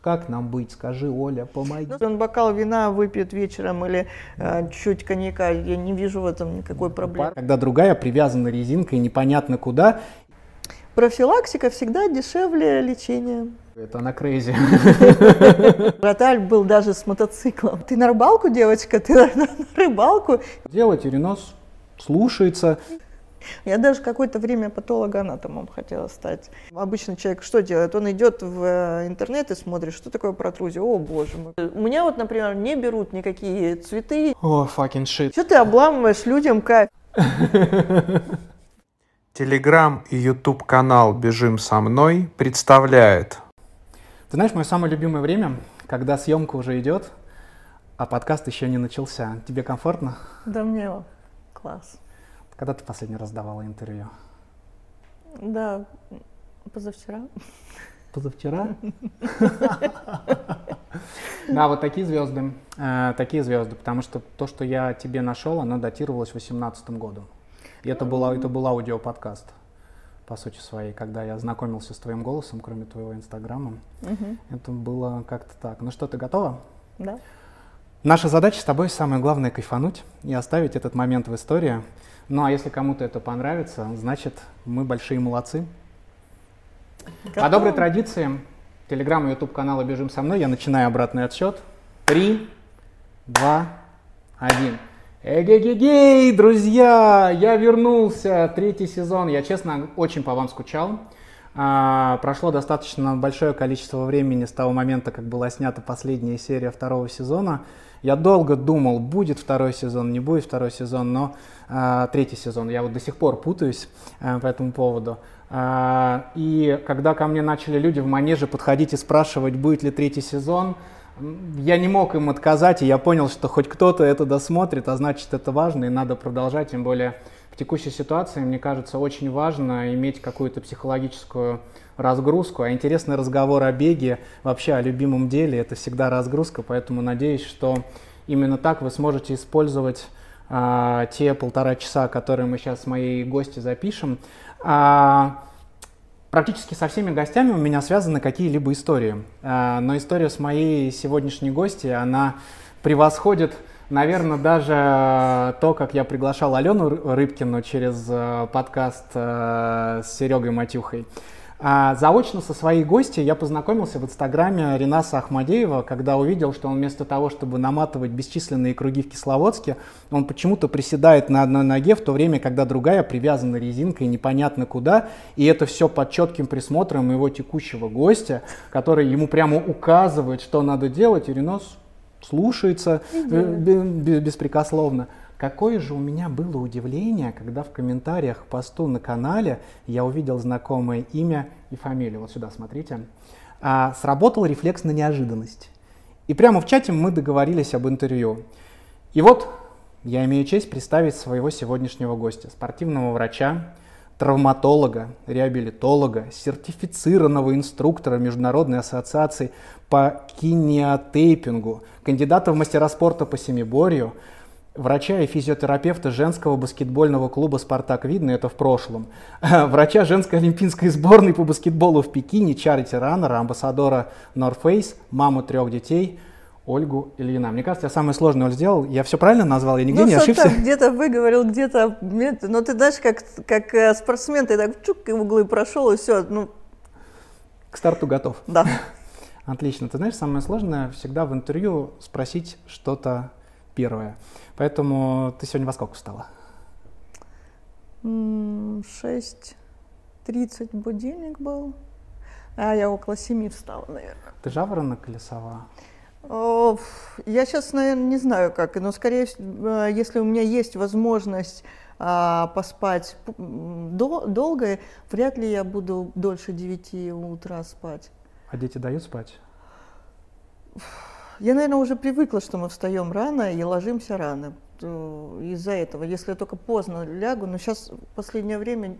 Как нам быть? Скажи, Оля, помоги. Если он бокал вина выпьет вечером или э, чуть коньяка, я не вижу в этом никакой проблемы. Когда другая привязана резинкой непонятно куда, Профилактика всегда дешевле лечения. это она крейзи. Роталь был даже с мотоциклом. Ты на рыбалку, девочка, ты на, на рыбалку. Делать Иринос слушается. Я даже какое-то время патологоанатомом хотела стать. Обычный человек что делает? Он идет в э, интернет и смотрит, что такое протрузия. О, боже мой. У меня вот, например, не берут никакие цветы. О, fucking shit. Что ты обламываешь людям кайф? Телеграм и YouTube канал «Бежим со мной» представляет Ты знаешь, мое самое любимое время, когда съемка уже идет, а подкаст еще не начался. Тебе комфортно? Да мне класс. Когда ты последний раз давала интервью? Да, позавчера. Позавчера? Да, вот такие звезды, э, такие звезды, потому что то, что я тебе нашел, оно датировалось 18 годом. И это, была, это был аудиоподкаст, по сути своей, когда я знакомился с твоим голосом, кроме твоего инстаграма. Это было как-то так. Ну что, ты готова? Да. Наша задача с тобой самое главное кайфануть и оставить этот момент в истории. Ну а если кому-то это понравится, значит мы большие молодцы. По доброй традиции, телеграм и ютуб канала «Бежим со мной» я начинаю обратный отсчет. Три, два, один. Эгегегей, друзья, я вернулся, третий сезон. Я, честно, очень по вам скучал. А, прошло достаточно большое количество времени с того момента, как была снята последняя серия второго сезона. Я долго думал, будет второй сезон, не будет второй сезон, но а, третий сезон. Я вот до сих пор путаюсь а, по этому поводу. А, и когда ко мне начали люди в манеже подходить и спрашивать, будет ли третий сезон, я не мог им отказать, и я понял, что хоть кто-то это досмотрит, а значит это важно, и надо продолжать, тем более в текущей ситуации, мне кажется, очень важно иметь какую-то психологическую разгрузку, а интересный разговор о беге, вообще о любимом деле, это всегда разгрузка, поэтому надеюсь, что именно так вы сможете использовать а, те полтора часа, которые мы сейчас с моей гостью запишем. А, Практически со всеми гостями у меня связаны какие-либо истории. А, Но история с моей сегодняшней гостьей, она превосходит, наверное, даже то, как я приглашал Алену Ры- Рыбкину через э, подкаст э, с Серегой Матюхой. А заочно со своей гостьей я познакомился в инстаграме Ренаса Ахмадеева, когда увидел, что он вместо того, чтобы наматывать бесчисленные круги в Кисловодске, он почему-то приседает на одной ноге, в то время, когда другая привязана резинкой непонятно куда, и это все под четким присмотром его текущего гостя, который ему прямо указывает, что надо делать, и Ренос слушается э, бе- бе- беспрекословно. Какое же у меня было удивление, когда в комментариях к посту на канале я увидел знакомое имя и фамилию. Вот сюда смотрите. А, сработал рефлекс на неожиданность. И прямо в чате мы договорились об интервью. И вот я имею честь представить своего сегодняшнего гостя, спортивного врача, травматолога, реабилитолога, сертифицированного инструктора Международной ассоциации по кинеотейпингу, кандидата в мастера спорта по семиборью, врача и физиотерапевта женского баскетбольного клуба «Спартак» видно, это в прошлом, врача женской олимпийской сборной по баскетболу в Пекине, чарити раннера, амбассадора North Face, маму трех детей – Ольгу Ильина. Мне кажется, я самое сложное Оль, сделал. Я все правильно назвал? Я нигде ну, не ошибся? где-то выговорил, где-то... Но ты знаешь, как, как э, спортсмен, ты так чук и в углы прошел, и все. Ну, К старту готов. да. Отлично. Ты знаешь, самое сложное всегда в интервью спросить что-то первое. Поэтому ты сегодня во сколько встала? М, 6.30 будильник был. А я около 7 встала, наверное. Ты жаворонок или сова? Я сейчас, наверное, не знаю как, но скорее э, если у меня есть возможность а, поспать дол- долго, вряд ли я буду дольше 9 утра спать. А дети дают спать? Я, наверное, уже привыкла, что мы встаем рано и ложимся рано. Из-за этого, если я только поздно лягу, но сейчас в последнее время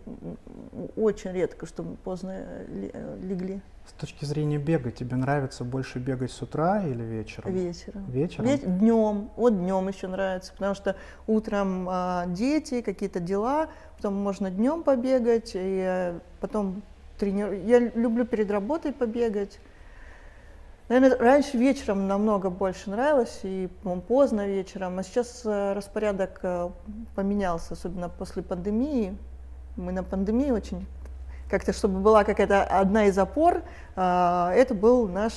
очень редко, что мы поздно ле- легли С точки зрения бега, тебе нравится больше бегать с утра или вечером? вечером. Вечером? днем, вот днем еще нравится, потому что утром а, дети, какие-то дела, потом можно днем побегать, и э, потом тренир... Я люблю перед работой побегать. Наверное, раньше вечером намного больше нравилось, и поздно вечером, а сейчас э, распорядок э, поменялся, особенно после пандемии. Мы на пандемии очень как-то, чтобы была какая-то одна из опор, э, это был наш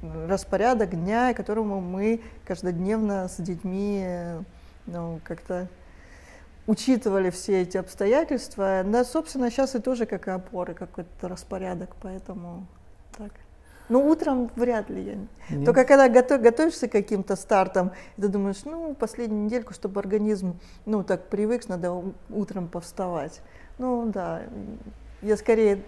распорядок дня, которому мы каждодневно с детьми ну, как-то учитывали все эти обстоятельства. Да, собственно, сейчас и тоже как опоры, какой-то распорядок, поэтому так. Ну, утром вряд ли я. Нет. Только когда готов, готовишься к каким-то стартам, ты думаешь, ну, последнюю недельку, чтобы организм, ну, так привык, надо утром повставать. Ну, да, я скорее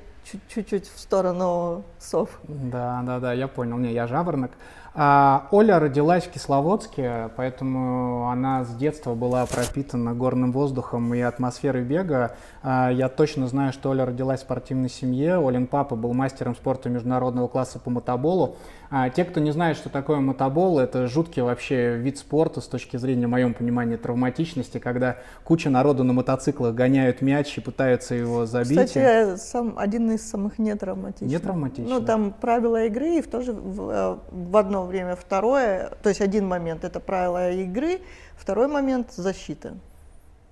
чуть-чуть в сторону сов. Да, да, да, я понял. Не, я жаворонок. А, Оля родилась в Кисловодске, поэтому она с детства была пропитана горным воздухом и атмосферой бега. А, я точно знаю, что Оля родилась в спортивной семье. Олин папа был мастером спорта международного класса по мотоболу. А, те, кто не знает, что такое мотобол, это жуткий вообще вид спорта с точки зрения, в моем понимании, травматичности, когда куча народу на мотоциклах гоняют мяч и пытаются его забить. Кстати, сам, один из самых нетравматичных. Нетравматичных? Ну, там правила игры, и в, тоже в, э, в одно время второе, то есть один момент это правила игры, второй момент защита.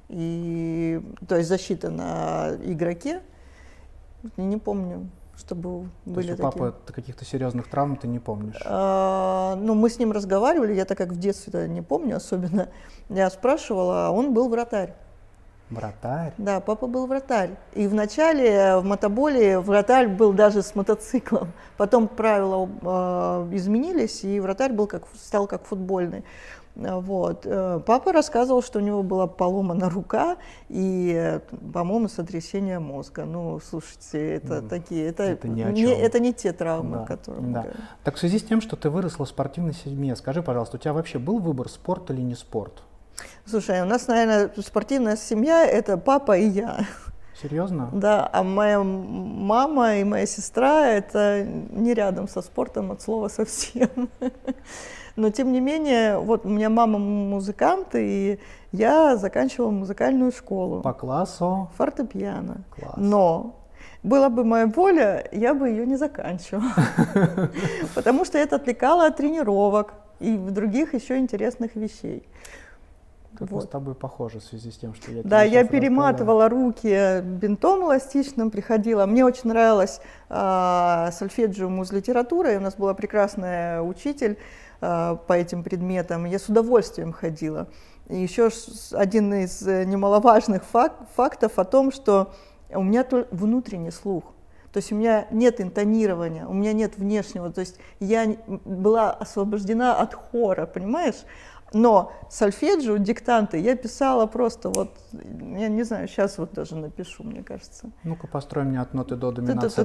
И, то есть защита на игроке, не помню, чтобы были есть у такие. папы каких-то серьезных травм ты не помнишь? А, ну, мы с ним разговаривали, я так как в детстве не помню особенно. Я спрашивала, а он был вратарь. Вратарь? Да, папа был вратарь. И вначале в мотоболе вратарь был даже с мотоциклом. Потом правила э, изменились, и вратарь был как, стал как футбольный. Вот. Э, папа рассказывал, что у него была поломана рука и, по-моему, сотрясение мозга. Ну, слушайте, это mm. такие, это, это, не, не, это не те травмы, да. которые да. мы Так в связи с тем, что ты выросла в спортивной семье, скажи, пожалуйста, у тебя вообще был выбор, спорт или не спорт? Слушай, у нас, наверное, спортивная семья – это папа и я. Серьезно? Да, а моя мама и моя сестра – это не рядом со спортом от слова совсем. Но тем не менее, вот у меня мама музыкант, и я заканчивала музыкальную школу. По классу? Фортепиано. Класс. Но была бы моя воля, я бы ее не заканчивала. Потому что это отвлекало от тренировок и других еще интересных вещей. Как вот. мы с тобой похожи в связи с тем, что я Да, я перематывала руки бинтом эластичным, приходила. Мне очень нравилось э, сольфеджио муз литература, и у нас была прекрасная учитель э, по этим предметам. Я с удовольствием ходила. И еще один из э, немаловажных фак фактов о том, что у меня внутренний слух. То есть у меня нет интонирования, у меня нет внешнего. То есть я была освобождена от хора, понимаешь? Но сольфеджио, диктанты я писала просто вот, я не знаю, сейчас вот даже напишу, мне кажется. Ну-ка, построй мне от ноты до доминации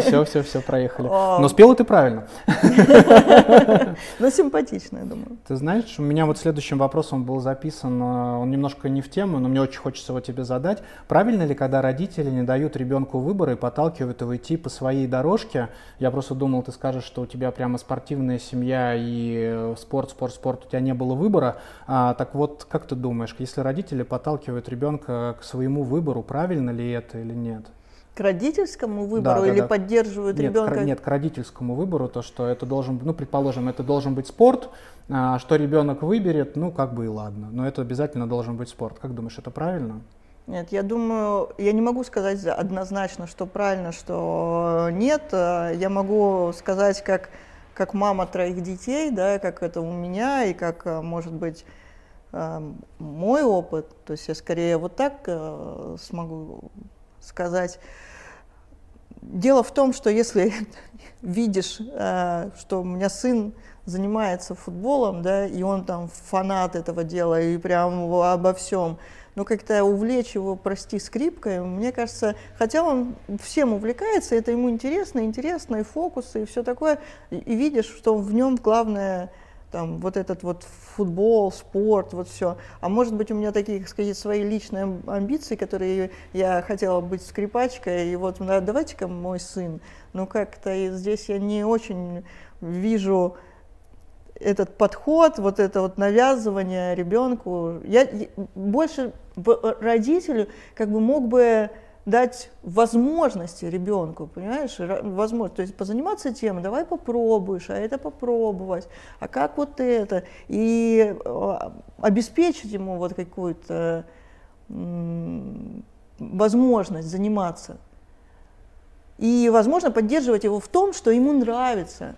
Все, все, все, проехали. Но спела ты правильно. Ну, симпатично, я думаю. Ты знаешь, у меня вот следующим вопросом был записан, он немножко не в тему, но мне очень хочется его тебе задать. Правильно ли, когда родители не дают ребенку выбора и подталкивают его идти по своей дорожке? Я просто думал, ты скажешь, что у тебя прямо спортивная семья и спорт, спорт, спорт, у тебя не было выбора. А, так вот, как ты думаешь, если родители подталкивают ребенка к своему выбору, правильно ли это или нет? К родительскому выбору да, или да. поддерживают нет, ребенка? К, нет, к родительскому выбору, то, что это должен, ну, предположим, это должен быть спорт, а, что ребенок выберет, ну, как бы и ладно, но это обязательно должен быть спорт. Как думаешь, это правильно? Нет, я думаю, я не могу сказать однозначно, что правильно, что нет. Я могу сказать, как как мама троих детей, да, как это у меня и как, э, может быть, э, мой опыт, то есть я скорее вот так э, смогу сказать. Дело в том, что если видишь, что у меня сын занимается футболом, да, и он там фанат этого дела и прям обо всем, но как-то увлечь его, прости, скрипкой, мне кажется, хотя он всем увлекается, это ему интересно, интересно, и фокусы, и все такое, и, видишь, что в нем главное там вот этот вот футбол, спорт, вот все. А может быть у меня такие, так сказать, свои личные амбиции, которые я хотела быть скрипачкой, и вот давайте-ка мой сын. Ну как-то здесь я не очень вижу этот подход, вот это вот навязывание ребенку, я больше родителю как бы мог бы дать возможности ребенку, понимаешь, возможность, то есть позаниматься тем, давай попробуешь, а это попробовать, а как вот это, и а, обеспечить ему вот какую-то возможность заниматься. И, возможно, поддерживать его в том, что ему нравится.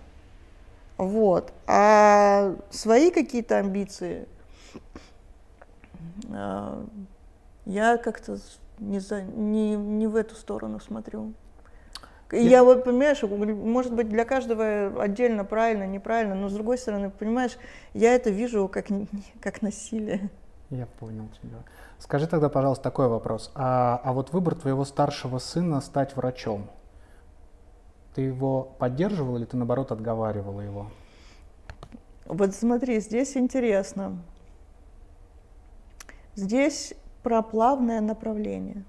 Вот. А свои какие-то амбиции а, я как-то не, за, не, не в эту сторону смотрю. Я, я вот, понимаешь, может быть, для каждого отдельно правильно, неправильно, но с другой стороны, понимаешь, я это вижу как, как насилие. Я понял тебя. Скажи тогда, пожалуйста, такой вопрос. А, а вот выбор твоего старшего сына стать врачом, ты его поддерживал или ты, наоборот, отговаривала его? Вот смотри, здесь интересно. Здесь про плавное направление.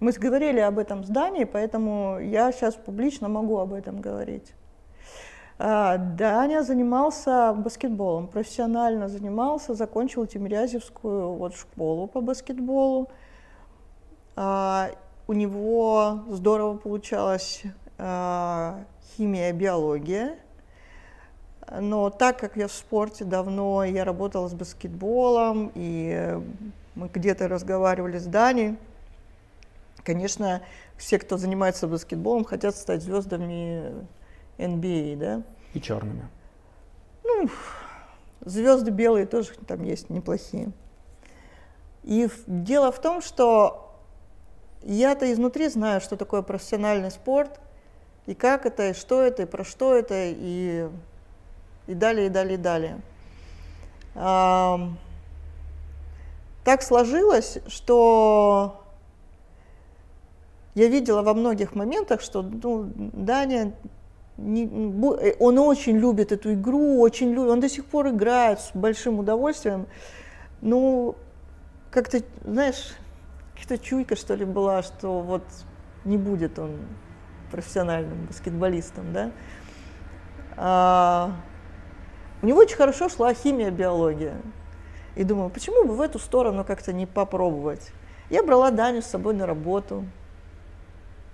Мы говорили об этом здании, поэтому я сейчас публично могу об этом говорить. А, Даня занимался баскетболом, профессионально занимался, закончил Тимирязевскую вот школу по баскетболу. А, у него здорово получалась а, химия, биология. Но так как я в спорте давно, я работала с баскетболом, и мы где-то разговаривали с Даней, конечно, все, кто занимается баскетболом, хотят стать звездами NBA, да? И черными. Ну, звезды белые тоже там есть неплохие. И дело в том, что я-то изнутри знаю, что такое профессиональный спорт, и как это, и что это, и про что это, и и далее, и далее, и далее. А, так сложилось, что я видела во многих моментах, что ну, Даня, не, он очень любит эту игру, очень любит, он до сих пор играет с большим удовольствием. Ну, как-то, знаешь, какая-то чуйка, что ли, была, что вот не будет он профессиональным баскетболистом, да. А, у него очень хорошо шла химия, биология. И думаю, почему бы в эту сторону как-то не попробовать? Я брала Даню с собой на работу,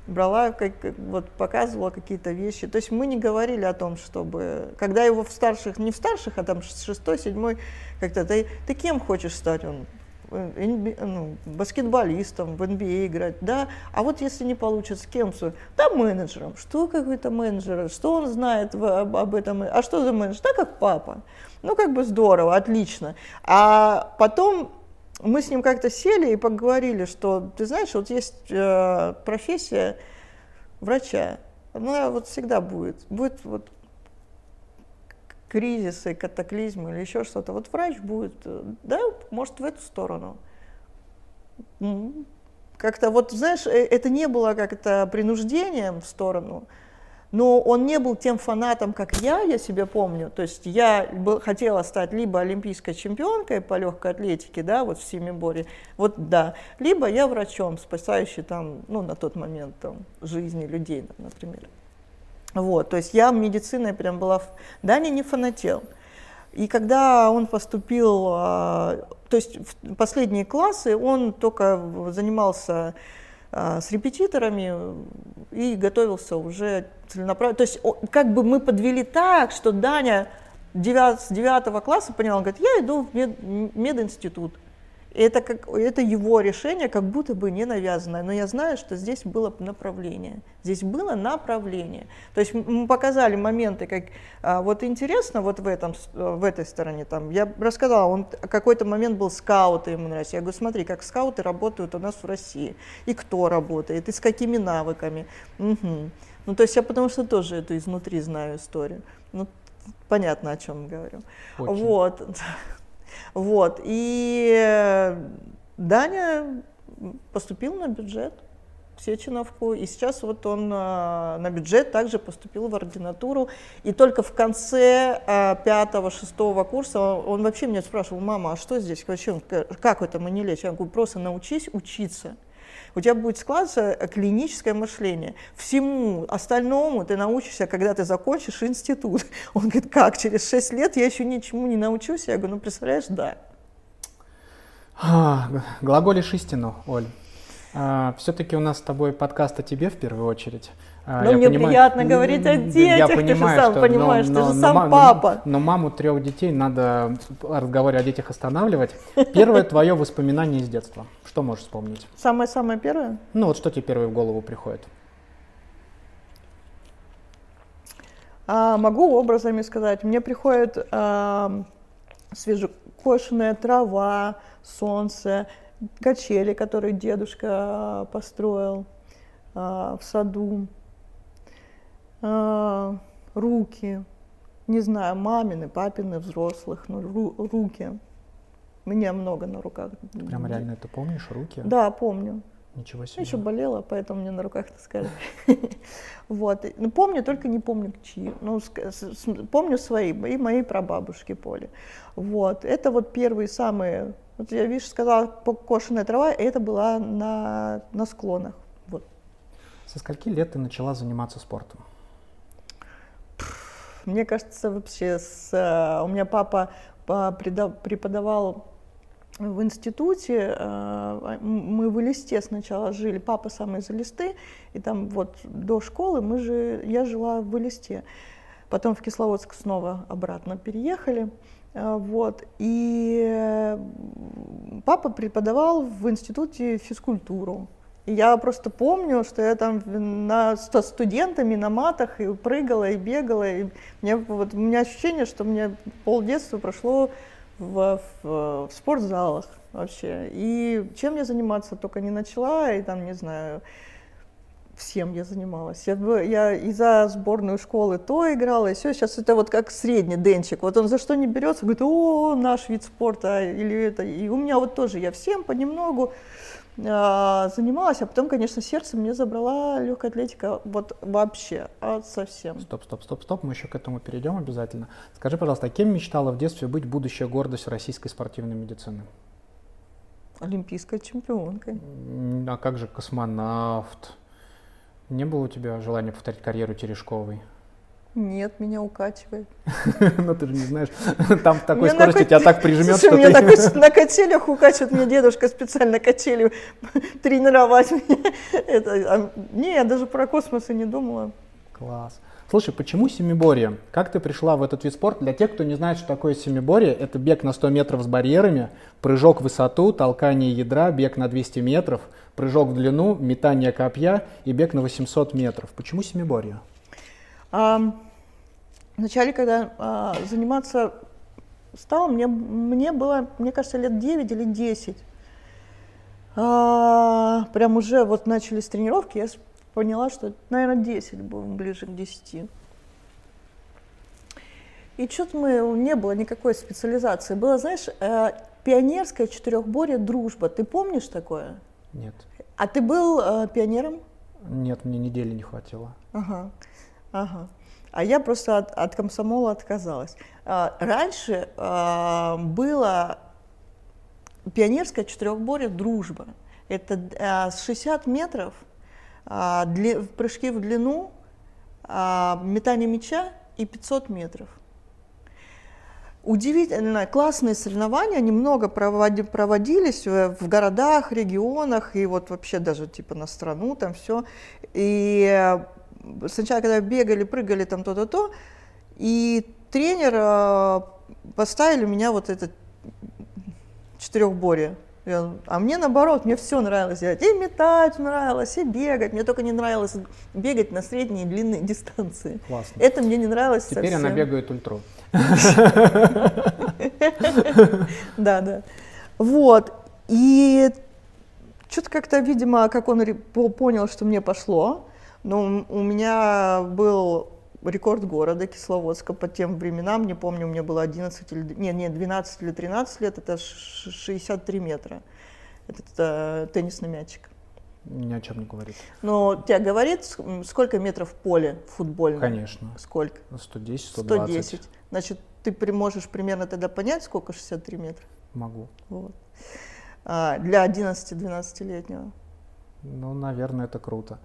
брала, как, вот показывала какие-то вещи. То есть мы не говорили о том, чтобы, когда его в старших, не в старших, а там шестой, седьмой, как-то, ты, ты кем хочешь стать? Он ну, баскетболистом в NBA а играть, да, а вот если не получится, кем? Да, менеджером. Что какой-то менеджер? Что он знает об, об этом? А что за менеджер? Да, как папа. Ну, как бы здорово, отлично. А потом мы с ним как-то сели и поговорили, что, ты знаешь, вот есть э, профессия врача, она вот всегда будет. Будет вот кризисы, катаклизмы или еще что-то, вот врач будет, э, да, может в эту сторону. Как-то вот, знаешь, э, это не было как-то принуждением в сторону, но он не был тем фанатом, как я, я себя помню. То есть я был, хотела стать либо олимпийской чемпионкой по легкой атлетике, да, вот в Семиборе, вот да, либо я врачом, спасающий там, ну, на тот момент там, жизни людей, например. Вот, то есть я медициной прям была. Даня не фанател. И когда он поступил, а, то есть в последние классы он только занимался а, с репетиторами и готовился уже целенаправленно. То есть как бы мы подвели так, что Даня 9, с 9 класса понял, он говорит, я иду в мед, мединститут это, как, это его решение, как будто бы не навязанное. Но я знаю, что здесь было направление. Здесь было направление. То есть мы показали моменты, как а, вот интересно вот в, этом, в этой стороне. Там, я рассказала, он какой-то момент был скауты, ему нравится. Я говорю, смотри, как скауты работают у нас в России. И кто работает, и с какими навыками. Угу. Ну, то есть я потому что тоже эту изнутри знаю историю. Ну, понятно, о чем говорю. Очень. Вот. Вот. И э, Даня поступил на бюджет в Сеченовку, и сейчас вот он э, на бюджет также поступил в ординатуру, и только в конце э, пятого-шестого курса он вообще меня спрашивал, мама, а что здесь, как это мы не лечим? Я говорю, просто научись учиться у тебя будет складываться клиническое мышление. Всему остальному ты научишься, когда ты закончишь институт. Он говорит, как, через 6 лет я еще ничему не научусь? Я говорю, ну, представляешь, да. А, глаголишь истину, Оль. А, Все-таки у нас с тобой подкаст о тебе в первую очередь. А, Но я мне понимаю- приятно говорить о Я детях, ты же понимаю, сам что- понимаешь, ты же сам ма- папа. Но, маму трех детей надо в разговоре о детях останавливать. Первое твое воспоминание из детства. Что можешь вспомнить? Самое-самое первое? Ну вот что тебе первое в голову приходит? А, могу образами сказать. Мне приходит а, свежекошенная трава, солнце, качели, которые дедушка а, построил а, в саду, руки, не знаю, мамины, папины, взрослых, ну, ру- руки. Меня много на руках. Прям реально это помнишь, руки? Да, помню. Ничего Я себе. еще болела, поэтому мне на руках таскали. Вот. Ну, помню, только не помню чьи. Ну, помню свои, и моей прабабушки Поли. Вот. Это вот первые самые... Вот я, видишь, сказала покошенная трава, и это была на, на склонах. Вот. Со скольки лет ты начала заниматься спортом? Мне кажется, вообще, с, э, у меня папа а, преподавал в институте, э, м- мы в Элисте сначала жили, папа сам из Элисты, и там вот до школы мы же, я жила в Элисте. Потом в Кисловодск снова обратно переехали. э, Вот. И папа преподавал в институте физкультуру. Я просто помню, что я там на, со студентами на матах и прыгала, и бегала. И мне, вот, у меня ощущение, что мне полдетства прошло в, в, в спортзалах вообще. И чем я заниматься только не начала, и там, не знаю, всем я занималась. Я, я и за сборную школы то играла, и все. Сейчас это вот как средний денчик. Вот он за что не берется, говорит, о, наш вид спорта, или это. И у меня вот тоже, я всем понемногу занималась, а потом, конечно, сердце мне забрала легкая атлетика вот вообще, от совсем. Стоп, стоп, стоп, стоп, мы еще к этому перейдем обязательно. Скажи, пожалуйста, а кем мечтала в детстве быть будущая гордость российской спортивной медицины? Олимпийская чемпионка. М, А как же космонавт? Не было у тебя желания повторить карьеру Терешковой? Нет, меня укачивает. Ну ты же не знаешь, там в такой скорости тебя так прижмет, что меня на, кач- на качелях укачивает, мне дедушка специально качели тренировать меня. А, не, я даже про космос и не думала. Класс. Слушай, почему семиборье? Как ты пришла в этот вид спорта? Для тех, кто не знает, что такое семиборье, это бег на 100 метров с барьерами, прыжок в высоту, толкание ядра, бег на 200 метров, прыжок в длину, метание копья и бег на 800 метров. Почему семиборье? Вначале, когда а, заниматься стала, мне, мне было, мне кажется, лет 9 или 10. А, прям уже вот начались тренировки, я поняла, что, наверное, 10 было, ближе к 10. И что-то мы, не было никакой специализации. Было, знаешь, э, пионерское четырехборье «Дружба». Ты помнишь такое? Нет. А ты был э, пионером? Нет, мне недели не хватило. Ага, ага. А я просто от, от комсомола отказалась. А, раньше а, было пионерское четырехборье «Дружба». Это а, с 60 метров, а, дли- прыжки в длину, а, метание мяча и 500 метров. Удивительно, классные соревнования, они много проводи- проводились в городах, регионах и вот вообще даже типа на страну там все. И сначала, когда бегали, прыгали там то-то-то, и тренер э, поставили меня вот этот четырехборье. А мне наоборот, мне все нравилось делать. И метать нравилось, и бегать. Мне только не нравилось бегать на средние и длинные дистанции. Классно. Это мне не нравилось Теперь совсем. она бегает ультру. Да, да. Вот. И что-то как-то, видимо, как он понял, что мне пошло. Но у меня был рекорд города Кисловодска по тем временам, не помню, мне было 11 или, не, не, 12 или 13 лет, это ш- 63 метра. Это, э, теннисный мячик. Ни о чем не говорит. Но тебя говорит, сколько метров поле футбольное? Конечно. Сколько? 110, 120. 110. Значит, ты можешь примерно тогда понять, сколько 63 метра? Могу. Вот. А, для 11-12-летнего. Ну, наверное, это круто.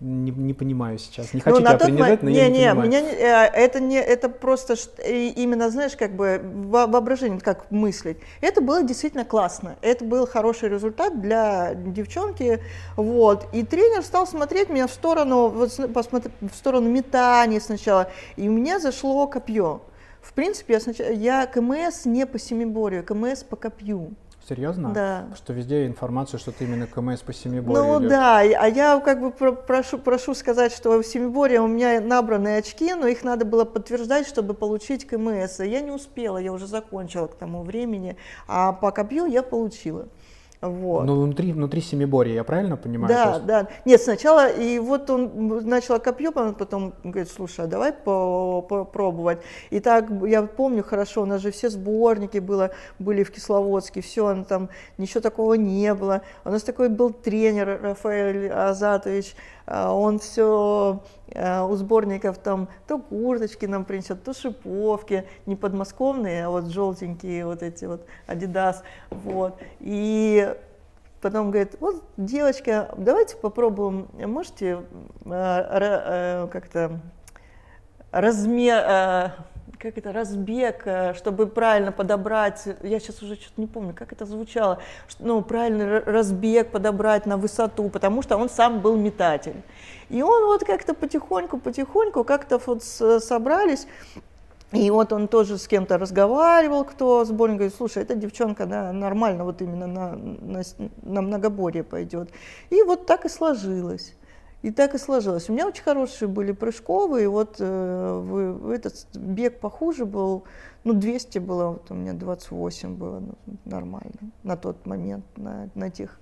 Не, не понимаю сейчас. Не хочу ну, тебя принижать, но не, я не, не, понимаю. меня, э, это не, это просто именно, знаешь, как бы во- воображение, как мыслить. Это было действительно классно. Это был хороший результат для девчонки, вот. И тренер стал смотреть меня в сторону, вот, с- посмотр- в сторону метания сначала, и у меня зашло копье. В принципе, я, сначала, я КМС не по семиборью, КМС по копью. Серьезно? Да. Что везде информация, что ты именно КМС по семиборью Ну идёшь. да, а я как бы про- прошу, прошу сказать, что в Семиборе у меня набраны очки, но их надо было подтверждать, чтобы получить КМС. Я не успела, я уже закончила к тому времени, а по копью я получила. Вот. Ну, внутри, внутри семиборья, я правильно понимаю? Да, есть- да. Нет, сначала, и вот он начал копье, потом- говорит, слушай, а давай по- попробовать. И так, я помню хорошо, у нас же все сборники было, были в Кисловодске, все, там ничего такого не было. У нас такой был тренер Рафаэль Азатович, он все у сборников там то курточки нам принесет, то шиповки, не подмосковные, а вот желтенькие вот эти вот Адидас, вот. И Потом говорит, вот, девочка, давайте попробуем, можете э, э, как-то размер, э, как это, разбег, э, чтобы правильно подобрать, я сейчас уже что-то не помню, как это звучало, ну, правильный ра- разбег подобрать на высоту, потому что он сам был метатель. И он вот как-то потихоньку-потихоньку как-то вот с- собрались, и вот он тоже с кем-то разговаривал, кто сборник, говорит, слушай, эта девчонка, да, нормально вот именно на, на, с- на многоборье пойдет. И вот так и сложилось. И так и сложилось. У меня очень хорошие были прыжковые, вот э, этот бег похуже был, ну 200 было, вот у меня 28 было, ну, нормально на тот момент, на, на тех.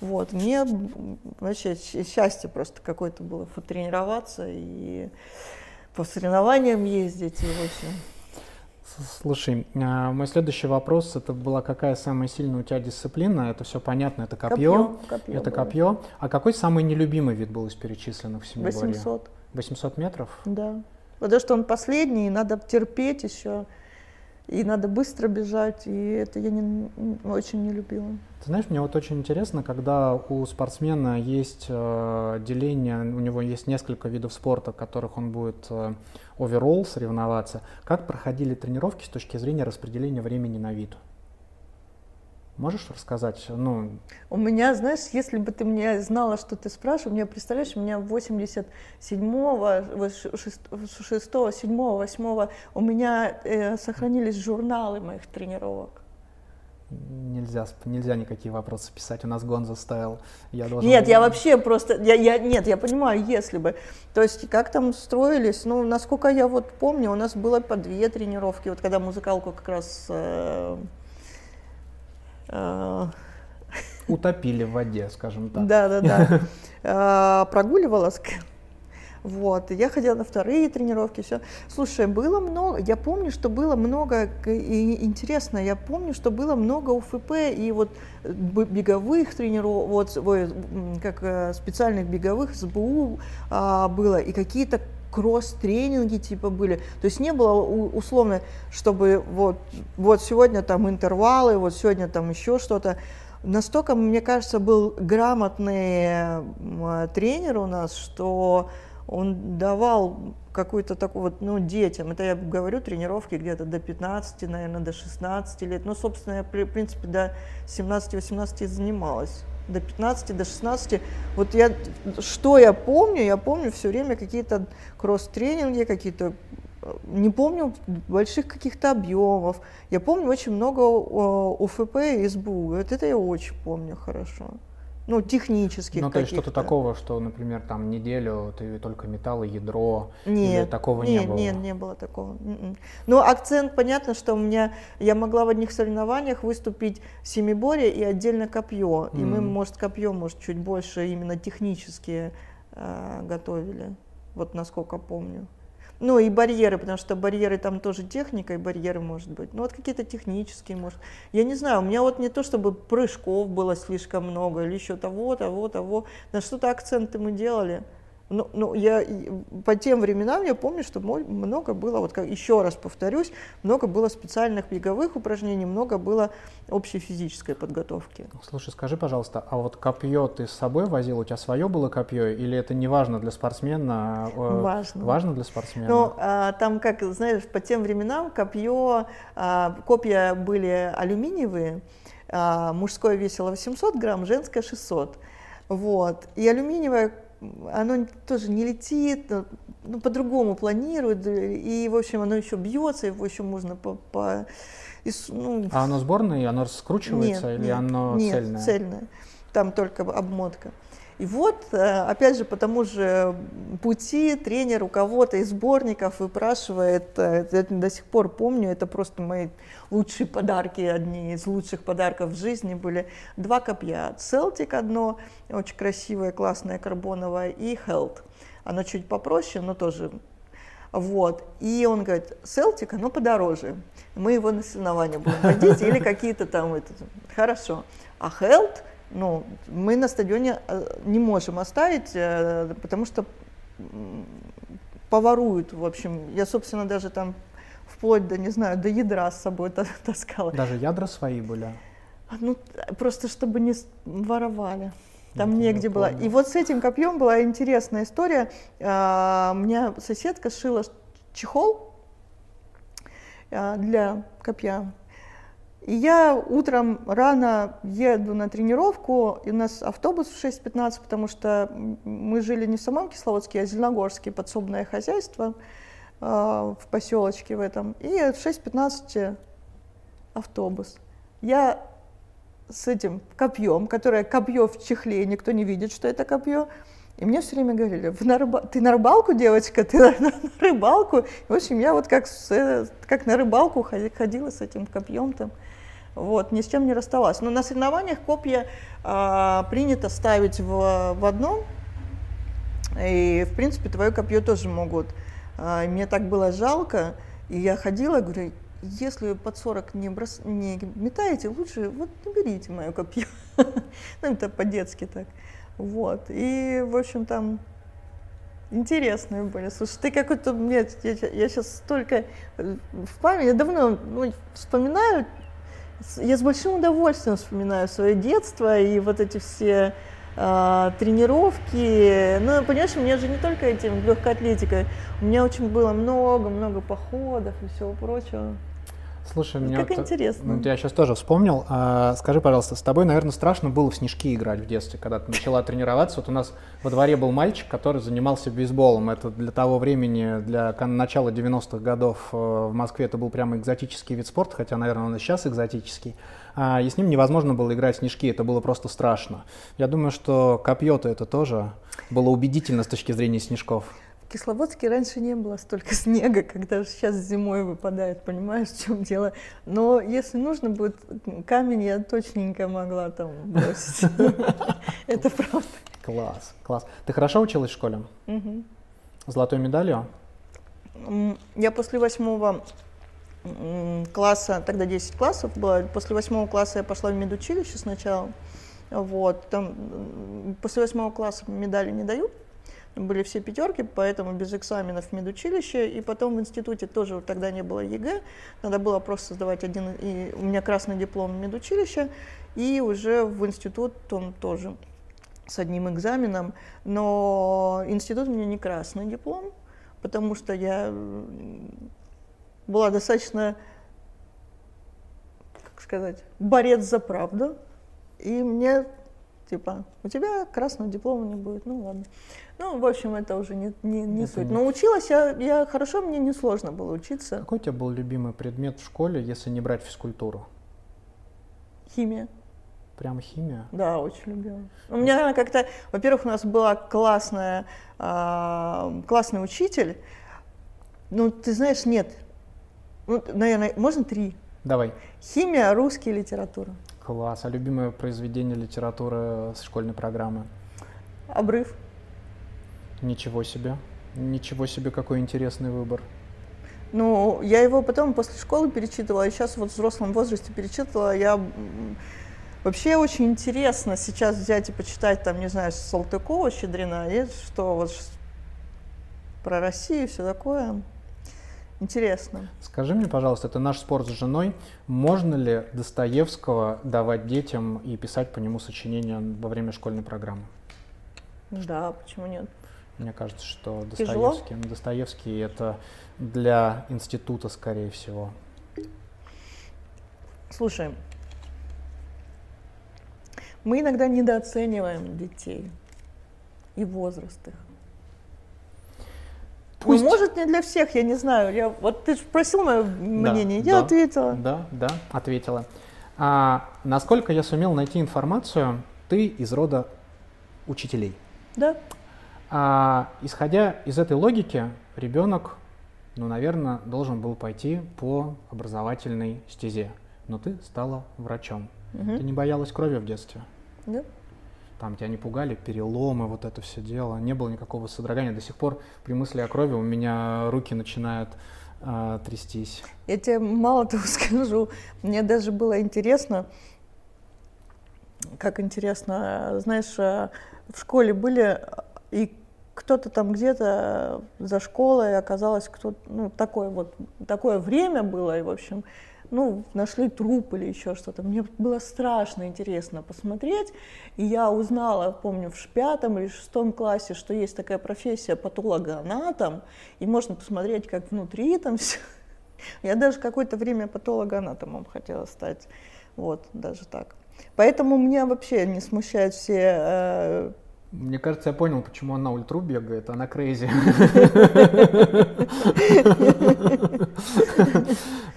Вот, мне вообще счастье просто какое-то было потренироваться и по соревнованиям ездить, и в общем. Слушай, а, мой следующий вопрос, это была какая самая сильная у тебя дисциплина? Это все понятно, это копье. копье это было. копье. А какой самый нелюбимый вид был из перечисленных в семиборье? 800, 800 метров? да. Потому что он последний, и надо терпеть еще, и надо быстро бежать, и это я не, очень не любила. Ты знаешь, мне вот очень интересно, когда у спортсмена есть э, деление, у него есть несколько видов спорта, в которых он будет э, оверолл соревноваться, как проходили тренировки с точки зрения распределения времени на вид? Можешь рассказать? Ну, У меня, знаешь, если бы ты мне знала, что ты спрашиваешь, мне представляешь, у меня 87-го, 6-го, 7-го, 8 у меня э, сохранились журналы моих тренировок. нельзя, нельзя никакие вопросы писать, у нас Гонза стайл. Я должен Нет, я вообще просто, я, я, нет, я понимаю, если бы. То есть как там строились, ну, насколько я вот помню, у нас было по две тренировки, вот когда музыкалку как раз... э, Утопили в воде, скажем так. Да, да, да. Прогуливалась. Вот, я ходила на вторые тренировки, все. Слушай, было много, я помню, что было много, и интересно, я помню, что было много УФП и вот э, беговых тренировок, вот, как э, специальных беговых СБУ а, было, и какие-то кросс-тренинги типа были. То есть не было условно, чтобы вот, вот сегодня там интервалы, вот сегодня там еще что-то. Настолько, мне кажется, был грамотный м, тренер у нас, что он давал какую-то такую вот, ну, детям, это я говорю, тренировки где-то до 15, наверное, до 16 лет, ну, собственно, я, в принципе, до 17-18 и занималась, до 15, до 16, вот я, что я помню, я помню все время какие-то кросс-тренинги, какие-то э, не помню больших каких-то объемов. Я помню очень много э, УФП и СБУ. Вот это я очень помню хорошо. Ну, технических Ну, то есть что-то такого, что, например, там неделю ты только металл и ядро, или Нет, такого нет, не было? Нет, не было такого. М-м. Ну, акцент, понятно, что у меня, я могла в одних соревнованиях выступить семиборье и отдельно копье. И мы, может, копье, может, чуть больше именно технически э, готовили. Вот насколько помню. Ну и барьеры, потому что барьеры там тоже техника, и барьеры может быть. Ну вот какие-то технические, может. Я не знаю, у меня вот не то, чтобы прыжков было слишком много, или еще того, того, того. На что-то акценты мы делали. Ну, ну, я по тем временам я помню, что много было, вот как, еще раз повторюсь, много было специальных беговых упражнений, много было общей физической подготовки. Слушай, скажи, пожалуйста, а вот копье ты с собой возил? У тебя свое было копье? Или это не важно для спортсмена? э, Важно. Важно для спортсмена? Ну, а, там, как, знаешь, по тем временам копье, а, копья были алюминиевые, а, мужское весило 800 грамм, женское 600. Вот. И алюминиевое, оно тоже не летит, ну, ну, по-другому планирует, и, в общем, оно еще бьется, его еще можно по... по и ну, А оно сборное, оно скручивается нет, или нет, оно нет, цельное? цельное. Там только обмотка. И вот, э, опять же, по тому же пути тренер у кого-то из сборников выпрашивает, э, это до сих пор помню, это просто мои лучшие подарки, одни из лучших подарков в жизни были. Два копья. Celtic одно, очень красивое, классное, карбоновое, и Held. Оно чуть попроще, но тоже вот. И он говорит, Селтик, оно подороже. Мы его на соревнования будем водить или какие-то там... Это, хорошо. А Хелт, ну, мы на стадионе э, не можем оставить, э, потому что поворуют, в общем. Я, собственно, даже там вплоть до, не знаю, до ядра с собой та- таскала. Даже ядра свои были. Ну, просто чтобы не воровали. Там Это я негде было. помню. И вот с этим копьем была интересная история. А, У меня соседка сшила ш- чехол а, для копья. И я утром рано еду на тренировку, и у нас автобус в 6.15, потому что мы жили не в самом Кисловодске, а в Зеленогорске, подсобное хозяйство а, в поселочке в этом. И в 6.15 автобус. Я с этим копьем, которое копье в чехле, никто не видит, что это копье. И мне все время говорили, «Вы на рыба- ты на рыбалку, девочка, ты на, на рыбалку. В общем, я вот как, с, э, как на рыбалку ходи- ходила с этим копьем там. Вот, ни с чем не расставалась. Но на соревнованиях копья а, принято ставить в, в одном, и, в принципе, твое копье тоже могут. А, мне так было жалко, и я ходила, говорю, если под 40 не, брос... не метаете, лучше вот не берите мое копье. Ну, это по-детски так. Вот. И, в общем, там интересные были. Слушай, ты какой-то... Мне, я, сейчас столько э, в памяти... Я давно ну, вспоминаю, я с большим удовольствием вспоминаю свое детство и вот эти все тренировки. Ну, понимаешь, у меня же не только этим легкой атлетикой, у меня очень было много-много походов и всего прочего. Слушай, Ну, мне как вот, э, интересно. ну, я сейчас тоже вспомнил. А, скажи, пожалуйста, с тобой, наверное, страшно было в снежки играть в детстве, когда ты начала тренироваться. Вот у нас во дворе был мальчик, который занимался бейсболом. Это для того времени, для начала 90-х годов э, в Москве это был прямо экзотический вид спорта, хотя, наверное, он и сейчас экзотический. А, и с ним невозможно было играть в снежки, это было просто страшно. Я думаю, что копье-то это тоже было убедительно с точки зрения снежков. В Кисловодске раньше не было столько снега, когда сейчас зимой выпадает, понимаешь, в чем дело. Но если нужно будет, камень я точненько могла там бросить. Это правда. Класс, класс. Ты хорошо училась в школе? Золотой медалью? Я после восьмого класса, тогда 10 классов было, после восьмого класса я пошла в медучилище сначала. Вот, там после восьмого класса медали не дают, были все пятерки, поэтому без экзаменов в медучилище, и потом в институте тоже тогда не было ЕГЭ, надо было просто сдавать один, и у меня красный диплом медучилища, и уже в институт он тоже с одним экзаменом, но институт у меня не красный диплом, потому что я была достаточно, как сказать, борец за правду, и мне типа, у тебя красного диплома не будет, ну ладно. Ну, в общем, это уже не, не, не Это суть. не- Но училась я, я хорошо, мне не сложно было учиться. Какой у тебя был любимый предмет в школе, если не брать физкультуру? Химия. Прям химия? Да, очень любила. У меня она как-то, во-первых, у нас была классная, а, классный учитель. Ну, ты знаешь, нет. Ну, наверное, можно три. Давай. Химия, русский, литература. Класс. А любимое произведение литературы с школьной программы? Обрыв. Ничего себе. Ничего себе, какой интересный выбор. Ну, я его потом после школы перечитывала, и сейчас вот в взрослом возрасте перечитывала. Я вообще очень интересно сейчас взять и почитать, там, не знаю, Салтыкова, Щедрина, и что вот про Россию, все такое. Интересно. Скажи мне, пожалуйста, это наш спор с женой. Можно ли Достоевского давать детям и писать по нему сочинения во время школьной программы? Да, почему нет? Мне кажется, что Тяжело? Достоевский, Достоевский это для института, скорее всего. Слушай, мы иногда недооцениваем детей и возраст их. Пусть- Ну, может, не для всех, я не знаю. Я, вот ты спросил мое мнение, я да, ответила. Да, да, ответила. А, насколько я сумел найти информацию, ты из рода учителей. Да. А, исходя из этой логики, ребенок, ну, наверное, должен был пойти по образовательной стезе. Но ты стала врачом. Мгм. Ты не боялась крови в детстве? Да. Там тебя не пугали, переломы, вот это все дело. Не было никакого содрогания. До сих пор при мысли о крови у меня руки начинают а, трястись. Я тебе мало того скажу, мне даже было интересно, как интересно, знаешь, э, в школе были, э, и кто-то там где-то за школой оказалось, кто ну, такое вот, такое время было, и, в общем, ну, нашли труп или еще что-то. Мне было страшно интересно посмотреть, и я узнала, помню, в пятом или шестом классе, что есть такая профессия патологоанатом, и можно посмотреть, как внутри там все. Я даже какое-то время патологоанатомом хотела стать, вот, даже так. Поэтому меня вообще не смущают все э, Мне кажется, я понял, почему она ультру бегает, она крейзи.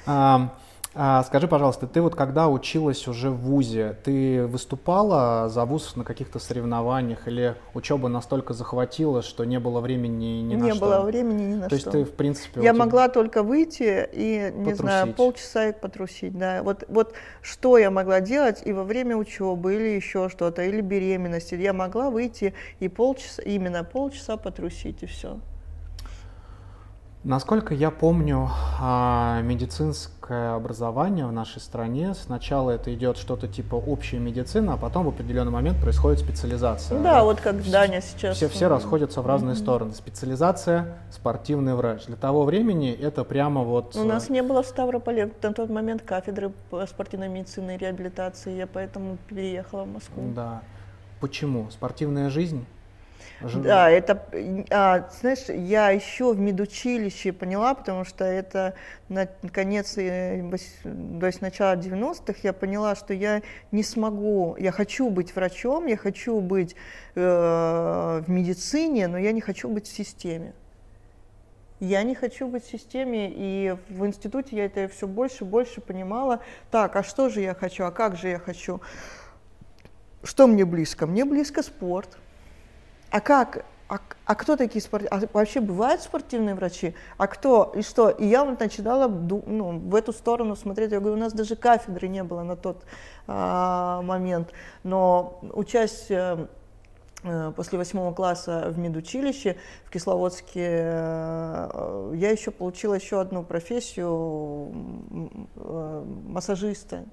А, Скажи, пожалуйста, ты вот когда училась уже в ВУЗе, ты выступала за ВУЗ на каких-то соревнованиях или учеба настолько захватила, что не было времени ни на не что? было времени ни на То что. есть ты, в принципе... Я тебя- могла только выйти и, не знаю, Потрусить. полчаса и потрусить, да. Вот, вот что я могла делать и во время учебы, или еще что-то, или беременности. Я могла выйти и полчаса, именно полчаса потрусить, и все. Насколько я помню, а, медицинское образование в нашей стране, сначала это идет что-то типа общая медицина, а потом в определенный момент происходит специализация. Да, вот как Даня сейчас. Все, все расходятся в разные Мгм. стороны. Специализация, спортивный врач. Для того времени это прямо вот... У нас э, не было в Ставрополе на тот момент кафедры по спортивной медицины и реабилитации, я поэтому переехала в Москву. Да. Почему? Спортивная жизнь? Жи- Да, это, а, знаешь, я еще в медучилище поняла, потому что это на конец, э, то есть начала 90-х, я поняла, что я не смогу, я хочу быть врачом, я хочу быть э, в медицине, но я не хочу быть в системе. Я не хочу быть в системе, и в институте я это все больше и больше понимала. Так, а что же я хочу, а как же я хочу? Что мне близко? Мне близко спорт. А как? А, а кто такие спортивные? А вообще бывают спортивные врачи? А кто? И что? И я вот начинала ну, в эту сторону смотреть. Я говорю, у нас даже кафедры не было на тот а, момент. Но учась э, э, после восьмого класса в медучилище в Кисловодске, э, я еще получила еще одну профессию массажиста.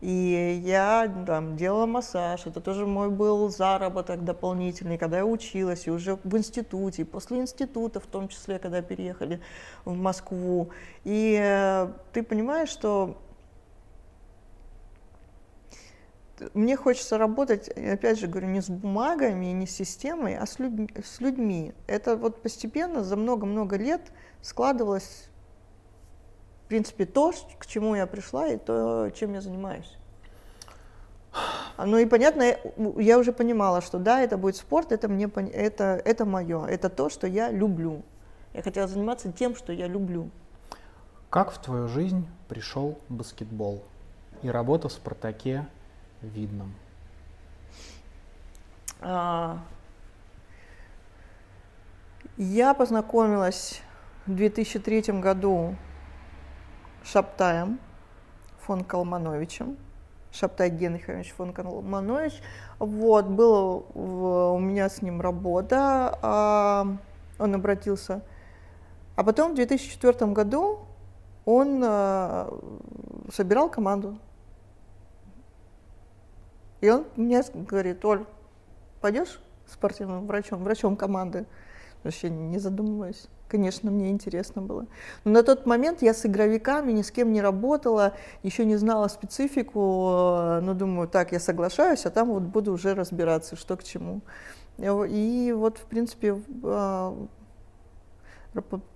И я там делала массаж, это тоже мой был заработок дополнительный, когда я училась, и уже в институте, и после института, в том числе, когда переехали в Москву. И э, ты понимаешь, что мне хочется работать, опять же говорю, не с бумагами, не с системой, а с людьми. С людьми. Это вот постепенно за много-много лет складывалось принципе, то, к чему я пришла, и то, чем я занимаюсь. А, Ну и понятно, я- у- я уже понимала, что да, это будет спорт, это мне это, это мое, это то, что я люблю. Я хотела заниматься тем, что я люблю. Как в твою жизнь пришел баскетбол и работа в «Спартаке» видном? А, Я познакомилась в 2003 году Шаптаем фон Калмановичем. Шаптай Генрихович фон Калманович. Вот, была у меня с ним работа, а, он обратился. А потом в 2004 году он а, собирал команду. И он мне говорит, Оль, пойдешь спортивным врачом, врачом команды? вообще не задумываясь. Конечно, мне интересно было. Но на тот момент я с игровиками ни с кем не работала, еще не знала специфику, э, но думаю, так, я соглашаюсь, а там вот буду уже разбираться, что к чему. И вот, в принципе, э,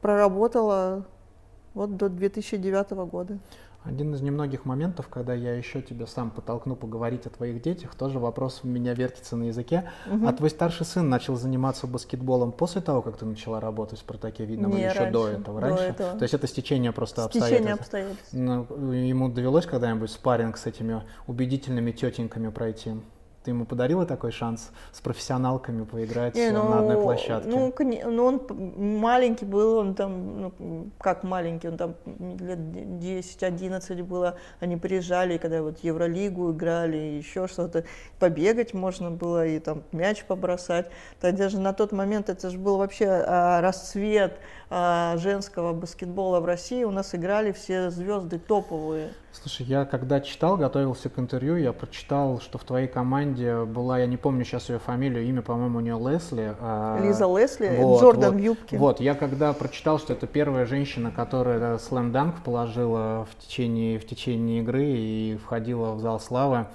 проработала вот до 2009 года. Один из немногих моментов, когда я еще тебя сам подтолкну поговорить о твоих детях, тоже вопрос у меня вертится на языке. Угу. А твой старший сын начал заниматься баскетболом после того, как ты начала работать в «Спартаке» видно, или еще до этого? Раньше? До этого. То есть это стечение просто стечение обстоятельств? обстоятельств. Ну, ему довелось когда-нибудь спарринг с этими убедительными тетеньками пройти? Ты ему подарила такой шанс с профессионалками поиграть не, ну, на одной площадке? Ну, ну, он маленький был, он там, ну, как маленький, он там лет 10-11 было, они приезжали, когда вот Евролигу играли, еще что-то, побегать можно было, и там мяч побросать. Тогда же на тот момент это же был вообще а, расцвет женского баскетбола в России, у нас играли все звезды топовые. Слушай, я когда читал, готовился к интервью, я прочитал, что в твоей команде была, я не помню сейчас ее фамилию, имя, по-моему, у нее Лесли. А, Лиза Лесли, вот, Джордан вот, в юбке. Вот, я когда прочитал, что это первая женщина, которая слэм-данк положила в течение, в течение игры и входила в зал славы,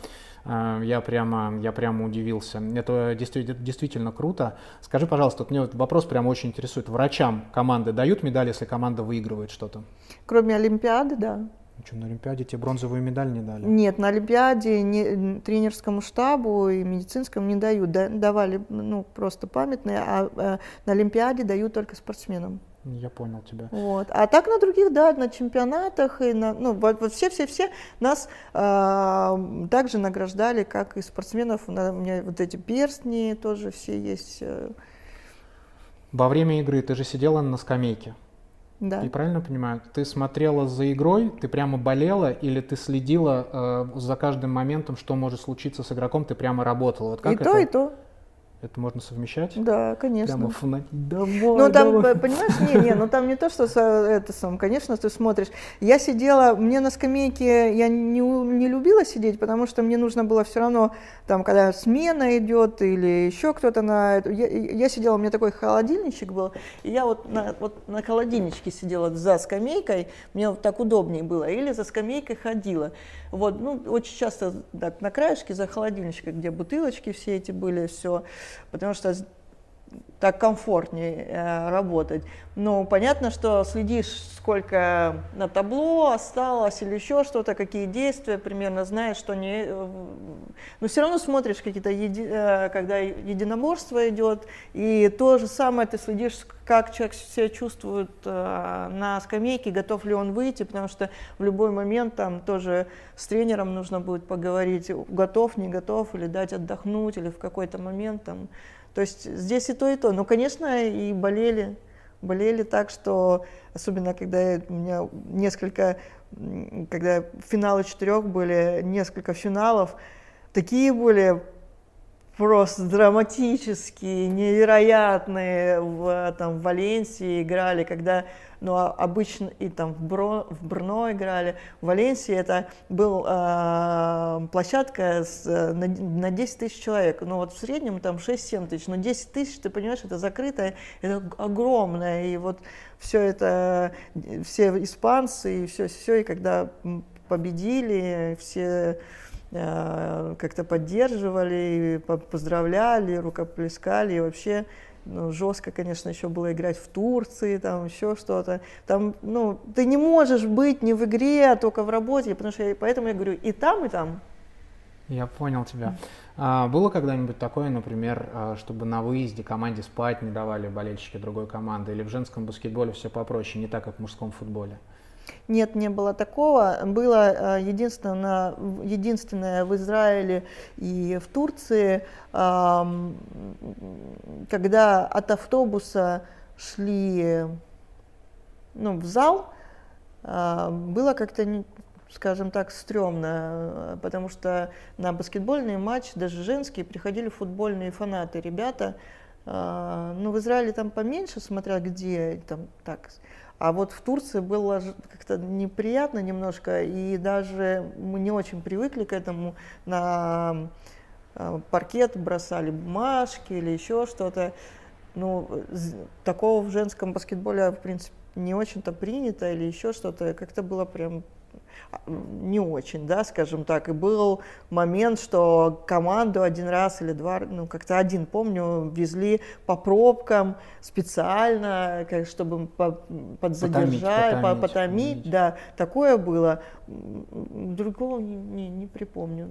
я прямо, я прямо удивился. Это действительно, действительно круто. Скажи, пожалуйста, вот мне вот вопрос прямо очень интересует. Врачам команды дают медаль, если команда выигрывает что-то? Кроме Олимпиады, да. Ну что, на Олимпиаде тебе бронзовую медаль не дали? Нет, на Олимпиаде не, тренерскому штабу и медицинскому не дают. Да, давали ну, просто памятные, а, а на Олимпиаде дают только спортсменам. Я понял тебя. Вот. А так на других, да, на чемпионатах и на, ну, вот, все-все-все нас э, также награждали, как и спортсменов. У меня вот эти перстни тоже все есть. Э. Во время игры ты же сидела на скамейке. Да. И правильно понимаю, ты смотрела за игрой, ты прямо болела, или ты следила э, за каждым моментом, что может случиться с игроком, ты прямо работала? Вот как и это? то, и то. Это можно совмещать? Да, конечно. Прямо фанатить. Давай, ну, там, давай. понимаешь, не, не, ну там не то, что это сам, конечно, ты смотришь. Я сидела, мне на скамейке, я не, не любила сидеть, потому что мне нужно было все равно, там, когда смена идет или еще кто-то на... Я, я сидела, у меня такой холодильничек был, и я вот на, вот на холодильничке сидела за скамейкой, мне вот так удобнее было, или за скамейкой ходила. Вот, ну, очень часто так, на краешке за холодильничком, где бутылочки все эти были, все, потому что так комфортнее э, работать. Ну, понятно, что следишь, сколько на табло осталось или еще что-то, какие действия, примерно знаешь, что не... Э, но все равно смотришь какие-то, еди... э, когда единоборство идет, и то же самое ты следишь, как человек себя чувствует э, на скамейке, готов ли он выйти, потому что в любой момент там тоже с тренером нужно будет поговорить, готов, не готов, или дать отдохнуть, или в какой-то момент там то есть здесь и то, и то. Но, конечно, и болели. Болели так, что, особенно когда у меня несколько, когда финалы четырех были, несколько финалов, такие были просто драматические, невероятные в, там, Валенсии играли, когда ну, а обычно и там в, Бро, в Брно играли. В Валенсии это была э, площадка с, на, на 10 тысяч человек. Ну вот в среднем там 6-7 тысяч. Но 10 тысяч, ты понимаешь, это закрытое, это огромное. И вот все это, все испанцы, и все, все, и когда победили, все как-то поддерживали, поздравляли, рукоплескали, и вообще ну, жестко, конечно, еще было играть в Турции, там еще что-то. Там, ну, ты не можешь быть не в игре, а только в работе, потому что я, поэтому я говорю и там, и там. Я понял тебя. А, было когда-нибудь такое, например, а, чтобы на выезде команде спать не давали болельщики другой команды, или в женском баскетболе все попроще, не так, как в мужском футболе? Нет, не было такого. Было э, единственное, единственное в Израиле и в Турции, когда от автобуса шли ну, в зал, а, было как-то, скажем так, стрёмно, потому что на баскетбольный матч, даже женские, приходили футбольные фанаты, ребята. Ну, в Израиле там поменьше, смотря где, там так а вот в Турции было как-то неприятно немножко, и даже мы не очень привыкли к этому. На а, паркет бросали бумажки или еще что-то. ну, такого в женском баскетболе, в принципе, не очень-то принято или еще что-то. Как-то было прям не очень, да, скажем так. И был момент, что команду один раз или два, ну, как-то один, помню, везли по пробкам специально, как, чтобы по- подзадержать, по- потомить, потомить, потомить. да, такое было. Другого не, не- не припомню.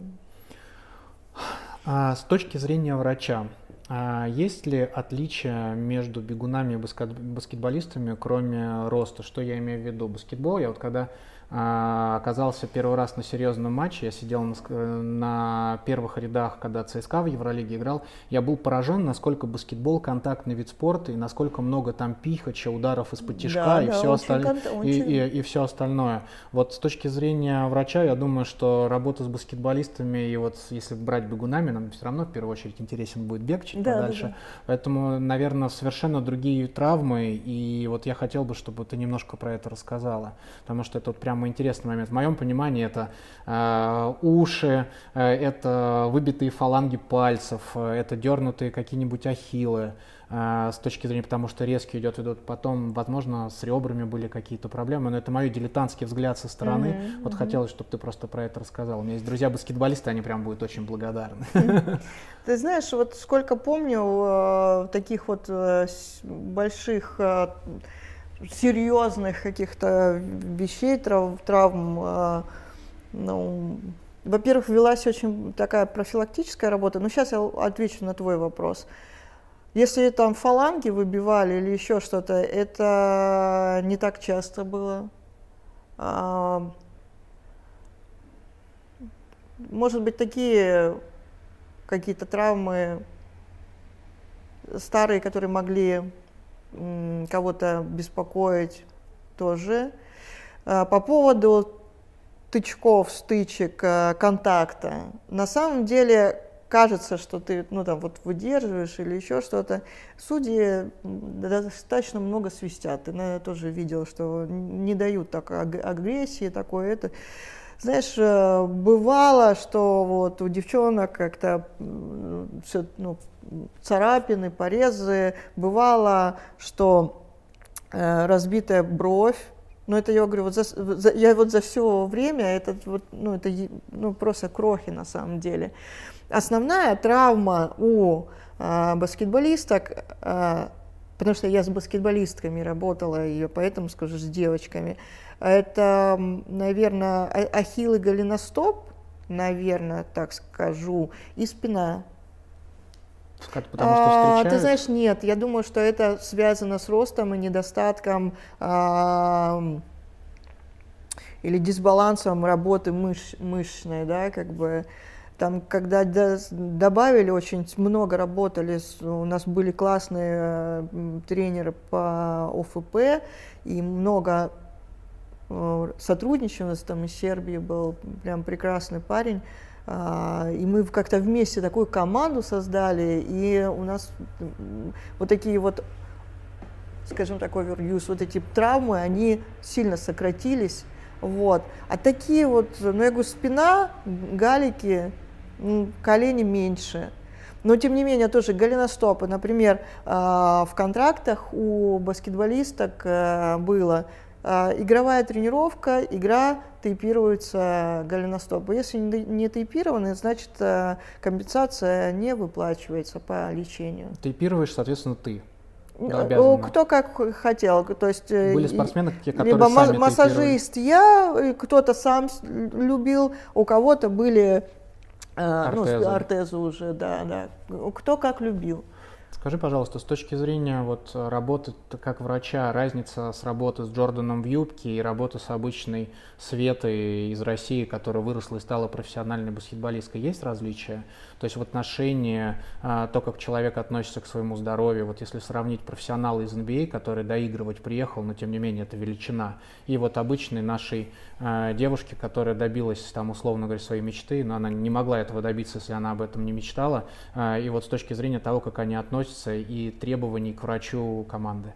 А с точки зрения врача, а есть ли отличия между бегунами и баскет- баскетболистами, кроме роста? Что я имею в виду? Баскетбол, я вот когда оказался первый раз на серьезном матче, я сидел на, на первых рядах, когда ЦСКА в Евролиге играл, я был поражен, насколько баскетбол контактный вид спорта и насколько много там пихача, ударов из-под тишка Да, и, да, все остальное, конта- и, и- и все остальное. Вот с точки зрения врача, я думаю, что работа с баскетболистами и вот если брать бегунами, нам все равно в первую очередь интересен будет бег чуть Да, да, подальше. да. Поэтому, наверное, совершенно другие травмы. И вот я хотел бы, чтобы ты немножко про это рассказала. Потому что это вот прямо интересный момент. В моем понимании это э, уши, э, это выбитые фаланги пальцев, э, это дернутые какие-нибудь ахиллы. э, с точки зрения, потому что резкий идет, идут. Потом, возможно, с ребрами были какие-то проблемы, но это мой дилетантский взгляд со стороны. Мгм, Вот мгм. хотелось, чтобы ты просто про это рассказал. У меня есть друзья-баскетболисты, они прям будут очень благодарны. Ты знаешь, вот сколько помню э, таких вот э, больших, э, серьезных каких-то вещей, трав- травм, э, ну, во-первых, велась очень такая профилактическая работа, но сейчас я отвечу на твой вопрос. Если там фаланги выбивали или еще что-то, это не так часто было. А, Может быть, такие какие-то травмы старые, которые могли кого-то беспокоить тоже. А, По поводу тычков, стычек, э, контакта. На самом деле кажется, что ты ну, там, вот выдерживаешь или еще что-то. Судьи достаточно много свистят. Ты, наверное, тоже видел, что не дают так аг- агрессии, такое это. Знаешь, э, бывало, что вот у девчонок как-то м, всё, ну, царапины, порезы. Бывало, что э, разбитая бровь. Но это я говорю, вот за, за- я вот за все время, это вот, ну, это ну, просто крохи на самом деле. Основная травма у э, баскетболисток, э, потому что я с баскетболистками работала, и поэтому скажу, с девочками, это, наверное, ахилл и голеностоп, наверное, так скажу, и спина. Потому что А, встречают. Ты знаешь, нет, я думаю, что это связано с ростом и недостатком ам, или дисбалансом работы мыш, мышечной, да, как бы там, когда до- добавили, очень много работали, у нас были классные э, тренеры по ОФП, и много э, сотрудничали, там из Сербии был прям прекрасный парень, и мы как-то вместе такую команду создали, и у нас вот такие вот, скажем так, оверюз, вот эти травмы, они сильно сократились. Вот. А такие вот, ну я говорю, спина, галики, колени меньше. Но тем не менее тоже голеностопы. Например, а, в контрактах у баскетболисток э, было а, игровая тренировка, игра тейпируется голеностопы. Если не тейпированы, значит э, компенсация не выплачивается по лечению. Тейпируешь, соответственно, ты. Э, обязана. Кто как хотел, то есть э, Были спортсмены, которые либо сами массажист я, кто-то сам любил, у кого-то были ну, Ортезы. ортезы уже, да, да. Кто как любил. Скажи, пожалуйста, с точки зрения вот работы как врача, разница с работы с Джорданом в юбке и работы с обычной Светой из России, которая выросла и стала профессиональной баскетболисткой, есть различия? То есть в отношении а, то, как человек относится к своему здоровью, вот если сравнить профессионала из NBA, который доигрывать приехал, но тем не менее это величина, и вот обычной нашей а, девушки, которая добилась там условно говоря своей мечты, но она не могла этого добиться, если она об этом не мечтала, а, и вот с точки зрения того, как они относятся и требований к врачу команды.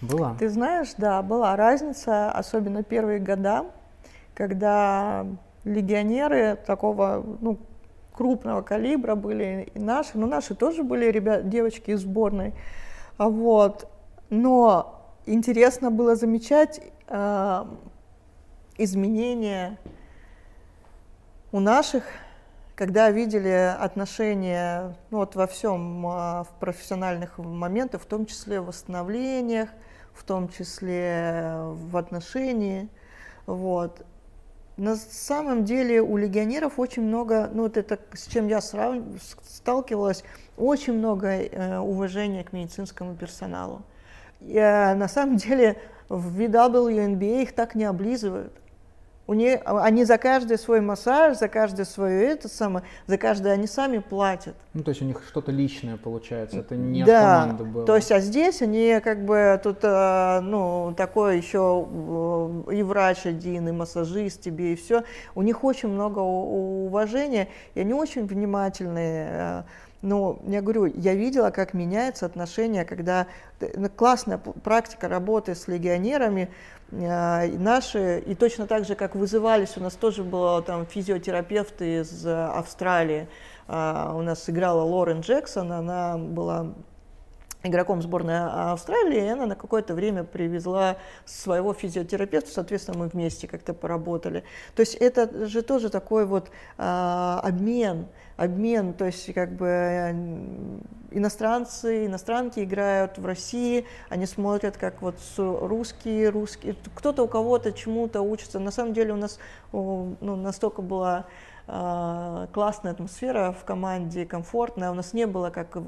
Была? Ты знаешь, да, была разница, особенно первые года, когда легионеры такого, ну, крупного калибра были и наши, но наши тоже были ребят, девочки из сборной. А вот. Но интересно было замечать э, изменения у наших, когда видели отношения ну, вот во всем, э, в профессиональных моментах, в том числе в восстановлениях, в том числе в отношении. Вот. На самом деле у легионеров очень много, ну вот это с чем я срав... сталкивалась, очень много э, уважения к медицинскому персоналу. И, э, на самом деле в WNBA их так не облизывают. У них, они за каждый свой массаж, за каждый свое это самое, за каждое они сами платят. Ну, то есть у них что-то личное получается, это не да, от команды было. То есть, а здесь они как бы тут, э, ну, такой еще э, и врач один, и массажист тебе, и все. У них очень много уважения, и они очень внимательные. Э, но я говорю, я видела, как меняется отношение, когда ну, классная практика работы с легионерами, а, и наши, и точно так же, как вызывались, у нас тоже был там физиотерапевт из Австралии, а, у нас играла Лорен Джексон, она была игроком сборной Австралии, и она на какое-то время привезла своего физиотерапевта, соответственно, мы вместе как-то поработали. То есть это же тоже такой вот а, обмен, обмен, то есть как бы э, иностранцы, иностранки играют в России, они смотрят, как вот русские, русские, кто-то у кого-то чему-то учится. На самом деле у нас ну, настолько была э, классная атмосфера в команде, комфортная. У нас не было, как,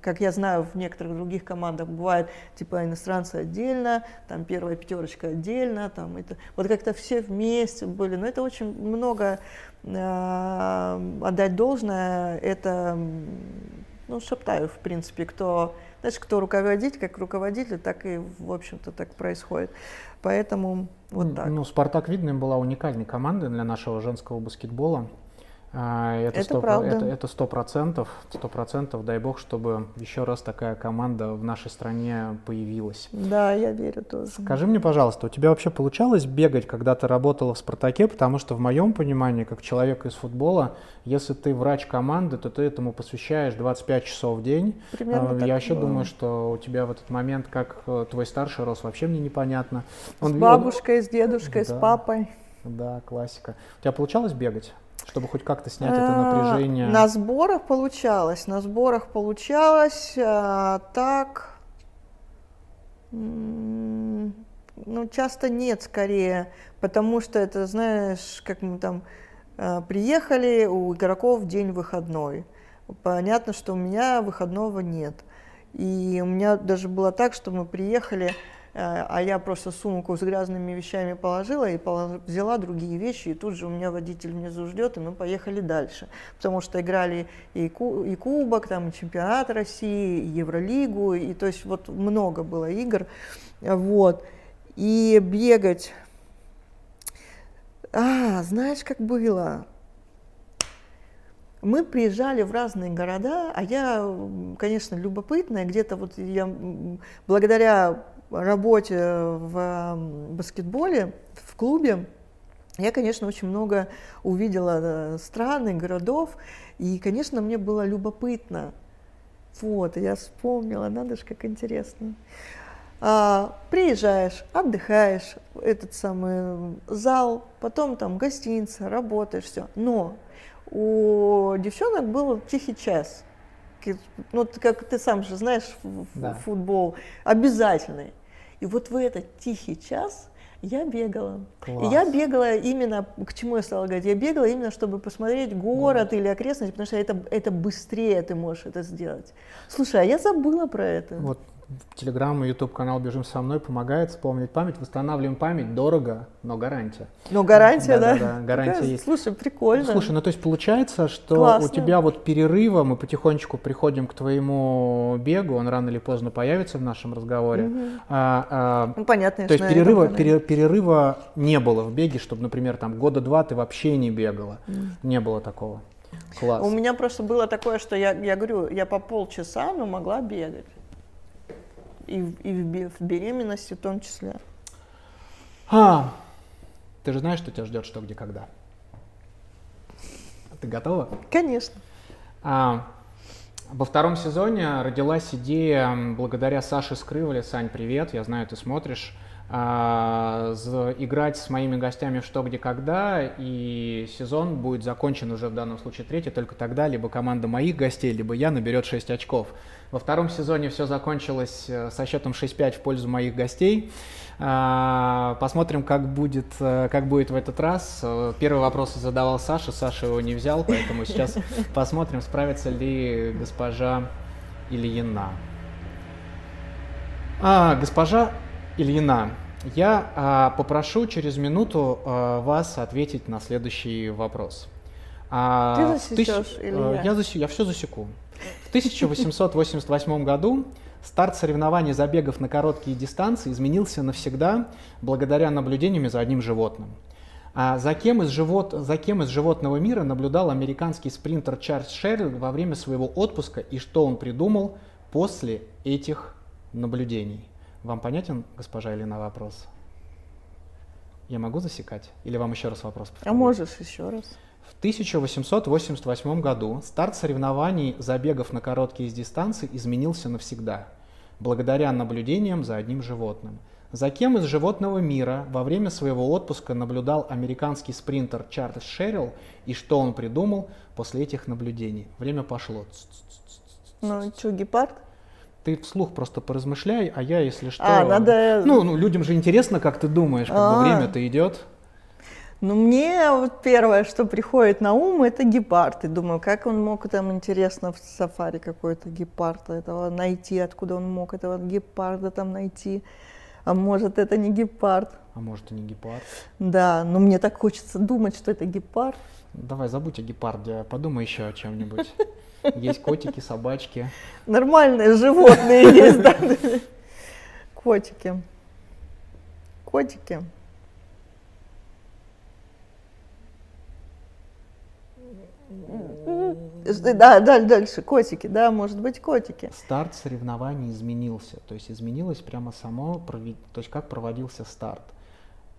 как я знаю, в некоторых других командах бывает, типа иностранцы отдельно, там первая пятерочка отдельно, там это, вот как-то все вместе были. Но это очень много отдать должное, это, ну, Шептаю, в принципе, кто, знаешь, кто руководитель, как руководитель, так и, в общем-то, так происходит. Поэтому вот так. Ну, Спартак, видно, была уникальной командой для нашего женского баскетбола. А, это сто это, это сто процентов, сто процентов, дай бог, чтобы еще раз такая команда в нашей стране появилась. Да, я верю тоже. Скажи мне, пожалуйста, у тебя вообще получалось бегать, когда ты работала в «Спартаке»? Потому что в моем понимании, как человека из футбола, если ты врач команды, то ты этому посвящаешь 25 часов в день. Примерно а, я вообще было. думаю, что у тебя в этот момент, как э, твой старший рос, вообще мне непонятно. Он, с бабушкой, он... с дедушкой, да, с папой. Да, классика. У тебя получалось бегать? Чтобы хоть как-то снять это э, напряжение? На сборах получалось, на сборах получалось а, так, ну, часто нет скорее, потому что это, знаешь, как мы там а, приехали, у игроков день выходной. Понятно, что у меня выходного нет. И у меня даже было так, что мы приехали, Э, а я просто сумку с грязными вещами положила и взяла другие вещи, и тут же у меня водитель внизу ждет, и мы поехали дальше. Потому что играли и, ку и Кубок, там, и Чемпионат России, и Евролигу, и то есть вот много было игр. Вот. И бегать. А, знаешь, как было? Мы приезжали в разные города, а я, конечно, любопытная, где-то вот я благодаря работе в баскетболе, в клубе, я, конечно, очень много увидела э, стран и городов, и, конечно, мне было любопытно. Вот, я вспомнила, надо же, как интересно. А, приезжаешь, отдыхаешь, этот самый зал, потом там гостиница, работаешь, все. Но у девчонок был тихий час ну, как ты сам же знаешь, да. футбол обязательный. И вот в этот тихий час я бегала. Класс. И я бегала именно, к чему я стала говорить, я бегала именно, чтобы посмотреть город вот. или окрестности, потому что это, это быстрее ты можешь это сделать. Слушай, а я забыла про это. Вот Телеграм и YouTube канал «Бежим со мной» помогает вспомнить память, восстанавливаем память, дорого, но гарантия. Но гарантия, да? Да, да, гарантия Такая, есть. Слушай, прикольно. Слушай, ну то есть получается, что Классно. у тебя вот перерыва, мы потихонечку приходим к твоему бегу, он рано или поздно появится в нашем разговоре. Угу. А, а, ну понятно. То есть перерыва, пере, перерыва не было в беге, чтобы, например, там года два ты вообще не бегала. Угу. Не было такого. Класс. У меня просто было такое, что я, я говорю, я по полчаса, но могла бегать и, и в беременности в том числе. А, ты же знаешь, что тебя ждет что, где, когда? Ты готова? Конечно. А, Во втором сезоне родилась идея благодаря Саше Скрывале. Сань, привет, я знаю, ты смотришь. А, играть с моими гостями «Что, где, когда», и сезон будет закончен уже в данном случае третий, только тогда либо команда моих гостей, либо я наберет 6 очков. Во втором сезоне все закончилось э, со счетом 6-5 в пользу моих гостей. А, посмотрим, как будет, э, как будет в этот раз. Э, первый вопрос задавал Саша, Саша его не взял, поэтому сейчас посмотрим, справится ли госпожа Ильина. А, госпожа Ильина, я а, попрошу через минуту а, вас ответить на следующий вопрос. А, Ты засечешь тысяч... или а, я? Я, засек... я все засеку. В 1888 году старт соревнований забегов на короткие дистанции изменился навсегда благодаря наблюдениям за одним животным. А за, кем из живот... за кем из животного мира наблюдал американский спринтер Чарльз Шерри во время своего отпуска и что он придумал после этих наблюдений? Вам понятен, госпожа Елена, вопрос? Я могу засекать? Или вам еще раз вопрос повторить? А можешь еще раз. В 1888 году старт соревнований забегов на короткие дистанции изменился навсегда, благодаря наблюдениям за одним животным. За кем из животного мира во время своего отпуска наблюдал американский спринтер Чарльз Шерилл и что он придумал после этих наблюдений? Время пошло. Ну, что, гепард? Ты вслух просто поразмышляй, а я, если что... А, надо... Ну, ну людям же интересно, как ты думаешь, как бы время-то идет. Ну, мне вот первое, что приходит на ум, это гепард. И думаю, как он мог там, интересно, в сафари какой-то гепард этого найти, откуда он мог этого гепарда там найти. А может, это не гепард. А может, и не гепард. Да, но мне так хочется думать, что это гепард. Давай, забудь о гепарде, подумай еще о чем-нибудь. Есть котики, собачки. Нормальные животные есть, да? Котики. Котики. Да, да, дальше, котики, да, может быть, котики. Старт соревнований изменился, то есть изменилось прямо само, то есть как проводился старт.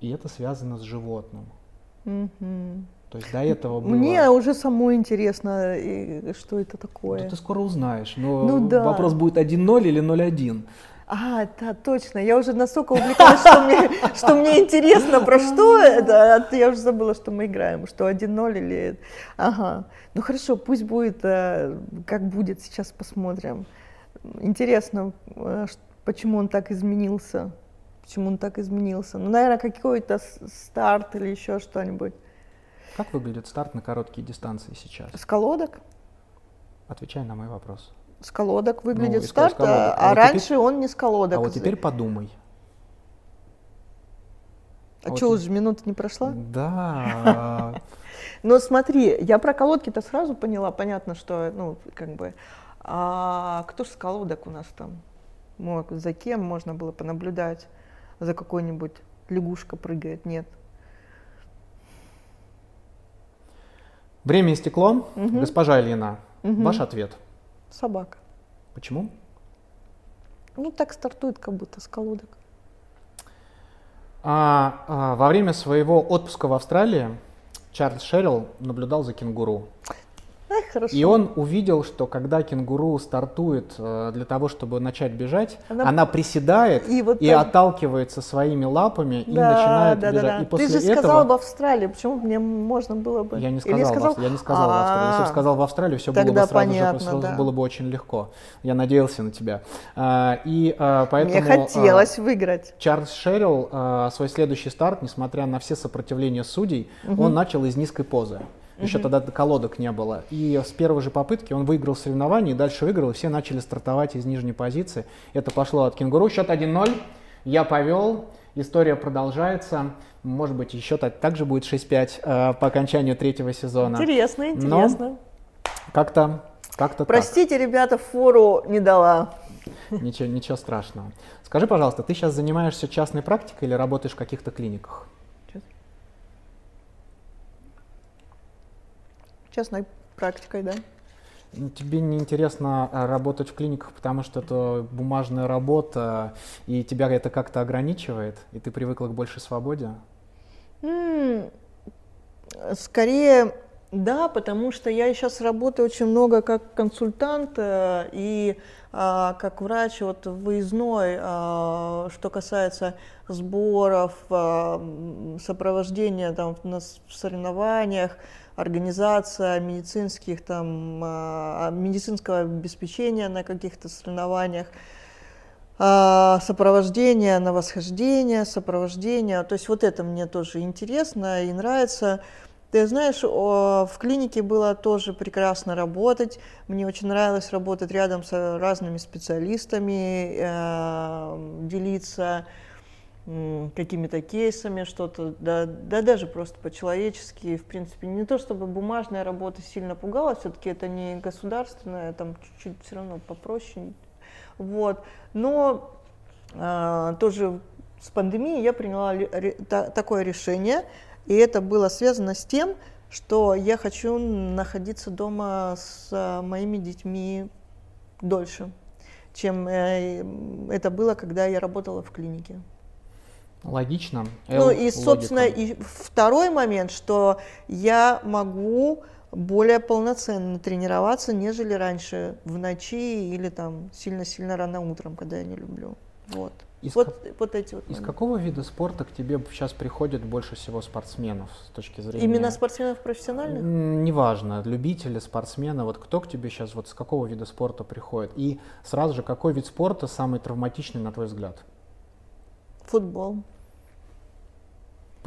И это связано с животным. Угу. То есть до этого было... Мне уже самой интересно, что это такое. Да ты скоро узнаешь, но ну, да. вопрос будет 1-0 или 0-1. А, да, точно. Я уже настолько увлеклась, что мне, что мне интересно, про что это. А я уже забыла, что мы играем, что 1-0 или... Ага. Ну хорошо, пусть будет, э, как будет, сейчас посмотрим. Интересно, э, почему он так изменился. Почему он так изменился. Ну, наверное, какой-то старт или еще что-нибудь. Как выглядит старт на короткие дистанции сейчас? С колодок. Отвечай на мой вопрос. С колодок выглядит ну, старт, а, а, вот раньше теперь, он не с колодок. А вот теперь подумай. А, а что, вот... уже минута не прошла? Да. Но смотри, я про колодки-то сразу поняла, понятно, что, ну, как бы, а кто же с колодок у нас там мог, за кем можно было понаблюдать, за какой-нибудь лягушка прыгает, нет. Время истекло. Угу. Госпожа Ильина, угу. ваш ответ. Собака. Почему? Ну, так стартует как будто с колодок. А, а, во время своего отпуска в Австралии Чарльз Шерилл наблюдал за кенгуру. Хорошо. И он увидел, что когда кенгуру стартует э, для того, чтобы начать бежать, она, она приседает и, вот и отталкивается своими лапами да, и начинает да, бежать. Да, да. И после Ты же этого... сказал в Австралии, почему мне можно было бы? Я не сказал, Или сказал... В... я не сказал в Австралии. Если бы сказал в Австралии, все было бы сразу понятно, же, сразу да. было бы очень легко. Я надеялся на тебя. А, и а, поэтому. Мне хотелось а, выиграть. Чарльз Шерилл свой следующий старт, несмотря на все сопротивления судей, угу. он начал из низкой позы. Еще тогда колодок не было. И с первой же попытки он выиграл соревнование, и дальше выиграл, и все начали стартовать из нижней позиции. Это пошло от кенгуру. Счет 1-0. Я повел. История продолжается. Может быть, счет также будет 6-5 э, по окончанию третьего сезона. Интересно, интересно. Но как-то как-то Простите, так. ребята, фору не дала. Ничего, ничего страшного. Скажи, пожалуйста, ты сейчас занимаешься частной практикой или работаешь в каких-то клиниках? Частной практикой, да. Тебе не интересно а, работать в клиниках, потому что это бумажная работа, и тебя это как-то ограничивает, и ты привыкла к большей свободе? Mm, скорее, Да, потому что я сейчас работаю очень много как консультант э, и а, как врач вот выездной, а, что касается сборов, а, сопровождения там на соревнованиях, организация медицинских там медицинского обеспечения на каких-то соревнованиях сопровождение на восхождение, сопровождение. То есть вот это мне тоже интересно и нравится. Ты знаешь, в клинике было тоже прекрасно работать. Мне очень нравилось работать рядом с разными специалистами, э, делиться какими-то кейсами, что-то, да, да даже просто по-человечески, в принципе, не то чтобы бумажная работа сильно пугала, все-таки это не государственная, там чуть-чуть все равно попроще, вот, но э, тоже с пандемией я приняла ре, та, такое решение, и это было связано с тем, что я хочу находиться дома с моими детьми дольше, чем э, это было, когда я работала в клинике. Логично. Ну и, собственно, и второй момент, что я могу более полноценно тренироваться, нежели раньше в ночи или там сильно-сильно рано утром, когда я не люблю. Вот. Из, вот, как, вот эти вот из какого вида спорта к тебе сейчас приходит больше всего спортсменов с точки зрения? Именно спортсменов профессиональных? Неважно, любители, спортсмены. Вот кто к тебе сейчас, вот с какого вида спорта приходит? И сразу же, какой вид спорта самый травматичный, на твой взгляд? Футбол.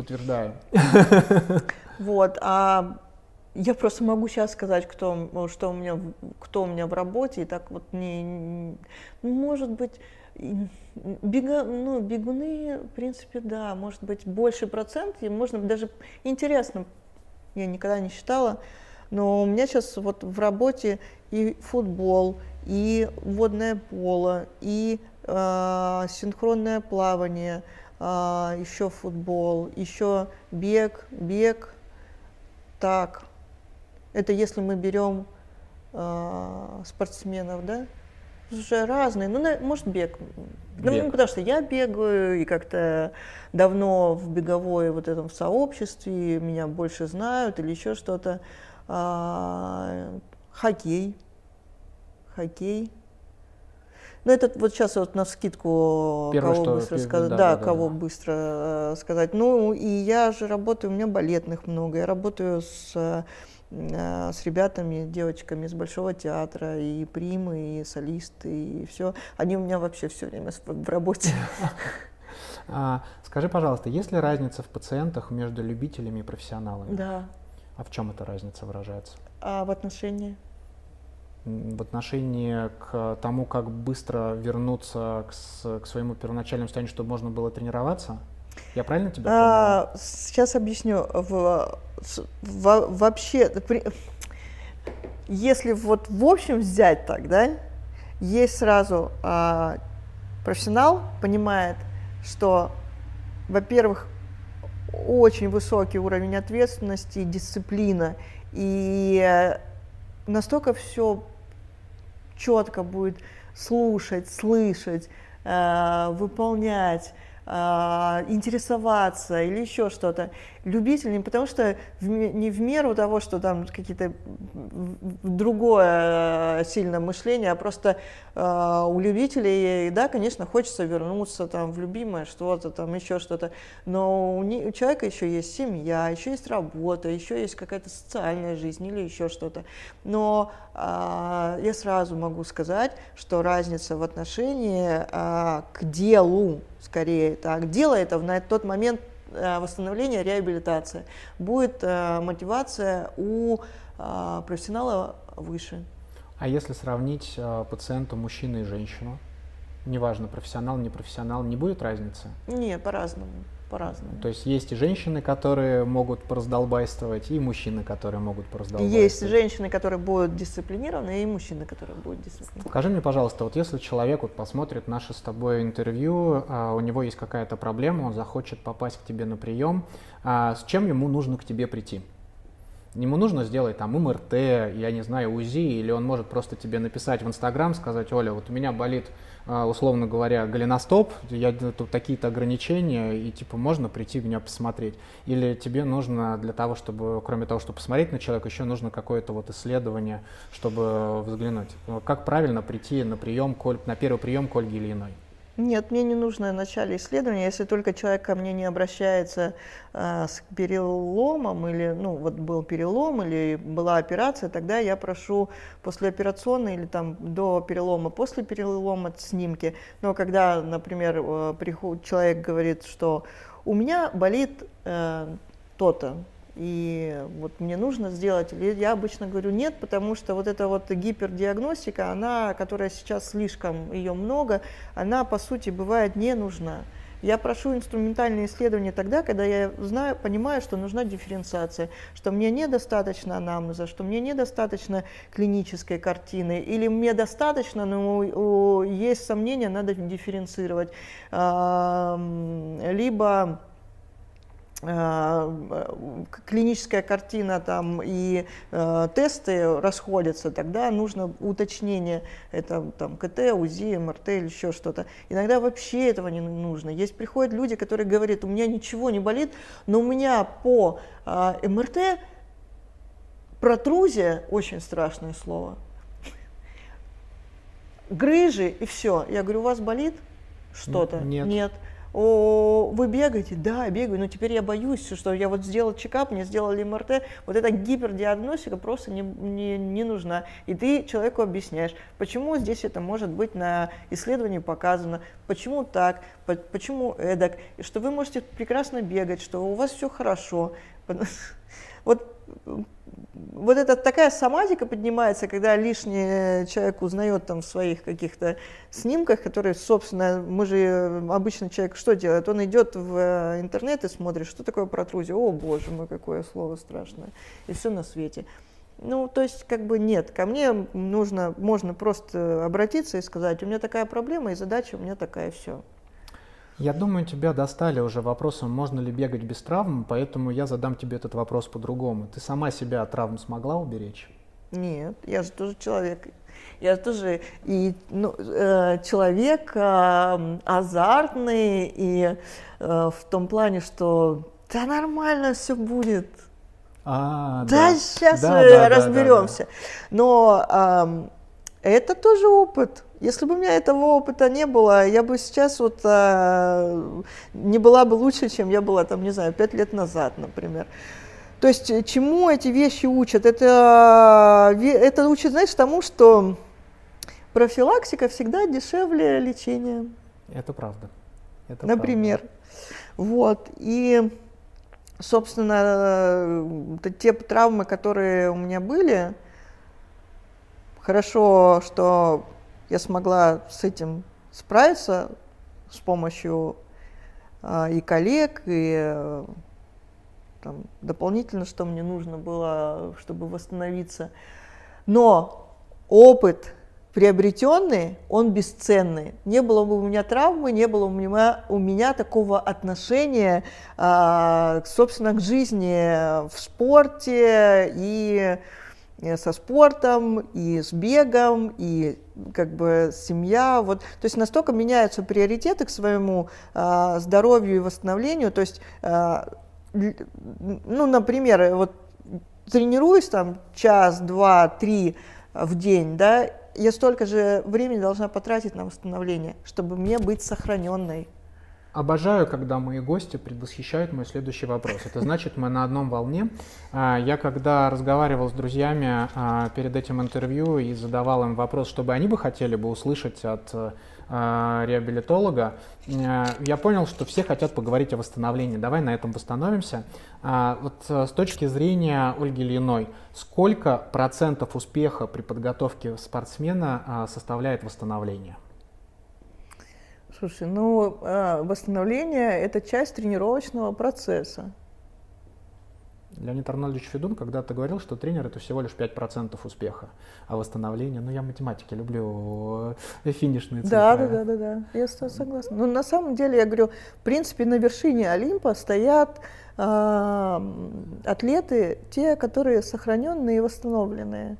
Подтверждаю. Вот, а я просто могу сейчас сказать, кто, что у меня, кто у меня в работе, и так вот не, может быть, Бега, ну, бегуны, в принципе, да, может быть, больше процент, и можно даже интересно, я никогда не считала, но у меня сейчас вот в работе и футбол, и водное поло, и э, синхронное плавание, э, еще футбол, еще бег, бег, так. Это если мы берем э, спортсменов, да? уже разные. Ну, может, бег. Ну, бег. Ну, потому что я бегаю, и как-то давно в беговой вот этом в сообществе, меня больше знают или еще что-то. А, хоккей. Хоккей. Ну, это вот сейчас вот на скидку, Первое, кого что, быстро сказать, да, да, да, кого да. быстро э, сказать. Ну, и я же работаю, у меня балетных много, я работаю с Э, с ребятами, девочками из Большого театра, и примы, и солисты, и все. Они у меня вообще все время в работе. А, скажи, пожалуйста, есть ли разница в пациентах между любителями и профессионалами? Да. А в чем эта разница выражается? А в отношении? В отношении к тому, как быстро вернуться к, к своему первоначальному состоянию, чтобы можно было тренироваться? Я правильно тебя а? Сейчас объясню. В, в, вообще, при, если вот в общем взять так, да, есть сразу а, профессионал понимает, что, во-первых, очень высокий уровень ответственности, дисциплина, и настолько все четко будет слушать, слышать, э, выполнять, а, интересоваться или еще что-то. Любитель потому что в, не в меру того, что там какие-то другое э, сильное мышление, а просто э, у любителей, да, конечно, хочется вернуться там в любимое что-то, там еще что-то, но у, не, у человека еще есть семья, еще есть работа, еще есть какая-то социальная жизнь или еще что-то. Но э, я сразу могу сказать, что разница в отношении э, к делу, скорее так, дело это на тот момент восстановления, реабилитация. Будет э, мотивация у э, профессионала выше. А если сравнить пациента мужчину и женщину, неважно, профессионал, не профессионал, не будет разницы? Нет, по-разному по-разному. То есть есть и женщины, которые могут пораздолбайствовать, и мужчины, которые могут пораздолбайствовать. Есть женщины, которые будут дисциплинированы, и мужчины, которые будут дисциплинированы. Скажи мне, пожалуйста, вот если человек вот посмотрит наше с тобой интервью, а у него есть какая-то проблема, он захочет попасть к тебе на прием, а с чем ему нужно к тебе прийти? Ему нужно сделать там МРТ, я не знаю, УЗИ, или он может просто тебе написать в Инстаграм, сказать, Оля, вот у меня болит условно говоря, голеностоп, я тут такие-то ограничения, и типа можно прийти меня посмотреть. Или тебе нужно для того, чтобы, кроме того, чтобы посмотреть на человека, еще нужно какое-то вот исследование, чтобы взглянуть. Как правильно прийти на прием, на первый прием к Ольге Ильиной? Нет, мне не нужно в начале исследования, если только человек ко мне не обращается э, с переломом, или, ну, вот был перелом, или была операция, тогда я прошу послеоперационной или там до перелома, после перелома снимки. Но когда, например, э, приход, человек говорит, что у меня болит э, то-то, и вот мне нужно сделать, я обычно говорю нет, потому что вот эта вот гипердиагностика, она, которая сейчас слишком, ее много, она по сути бывает не нужна. Я прошу инструментальные исследования тогда, когда я знаю, понимаю, что нужна дифференциация, что мне недостаточно анамнеза, что мне недостаточно клинической картины, или мне достаточно, но есть сомнения, надо дифференцировать. Либо клиническая картина там и э, тесты расходятся, тогда нужно уточнение, это там КТ, УЗИ, МРТ или еще что-то. Иногда вообще этого не нужно. Есть приходят люди, которые говорят, у меня ничего не болит, но у меня по э, МРТ протрузия, очень страшное слово, грыжи и все. Я говорю, у вас болит что-то? Нет. Нет о, вы бегаете? Да, бегаю, но теперь я боюсь, что я вот сделал чекап, мне сделали МРТ, вот эта гипердиагностика просто не, не, не нужна. И ты человеку объясняешь, почему здесь это может быть на исследовании показано, почему так, почему эдак, что вы можете прекрасно бегать, что у вас все хорошо. Вот вот эта такая соматика поднимается, когда лишний человек узнает там в своих каких-то снимках, которые, собственно, мы же, обычно человек что делает? Он идет в э, интернет и смотрит, что такое протрузия. О, боже мой, какое слово страшное. И все на свете. Ну, то есть, как бы нет, ко мне нужно, можно просто обратиться и сказать, у меня такая проблема, и задача у меня такая, все. Я думаю, тебя достали уже вопросом, можно ли бегать без травм, поэтому я задам тебе этот вопрос по-другому. Ты сама себя от травм смогла уберечь? Нет, я же тоже человек. Я тоже и ну, э, человек э, азартный и э, в том плане, что да нормально все будет. А, да, да, сейчас да, да, разберемся. Да, да, да. Но э, это тоже опыт. Если бы у меня этого опыта не было, я бы сейчас вот а, не была бы лучше, чем я была там, не знаю, пять лет назад, например. То есть э, чему эти вещи учат? Это, это учит, знаешь, тому, что профилактика всегда дешевле лечения. Это правда. Это например. Правда. Вот. И, собственно, э, те травмы, которые у меня были, хорошо, что я смогла с этим справиться с помощью а, и коллег, и э, там, дополнительно, что мне нужно было, чтобы восстановиться. Но опыт приобретенный, он бесценный. Не было бы у меня травмы, не было у меня, у меня такого отношения, а, собственно, к жизни в спорте и Э, со спортом, и с бегом, и как бы семья. Вот. То есть настолько меняются приоритеты к своему э, здоровью и восстановлению. То есть, э, ну, например, вот тренируюсь там час, два, три в день, да, я столько же времени должна потратить на восстановление, чтобы мне быть сохраненной. Обожаю, когда мои гости предвосхищают мой следующий вопрос. Это значит, мы на одном волне. А, я когда разговаривал с друзьями а, перед этим интервью и задавал им вопрос, чтобы они бы хотели бы услышать от а, реабилитолога, я понял, что все хотят поговорить о восстановлении. Давай на этом восстановимся. Вот с точки зрения Ольги Ильиной, сколько процентов успеха при подготовке спортсмена составляет восстановление? Слушай, ну, а, восстановление – это часть тренировочного процесса. Леонид Арнольдович Федун когда-то говорил, что тренер – это всего лишь 5% успеха, а восстановление, ну, я математики люблю э, финишные цифры. Да, да, да, да, да, я согласна. Но ну, на самом деле, я говорю, в принципе, на вершине Олимпа стоят а, атлеты те, которые сохраненные и восстановленные.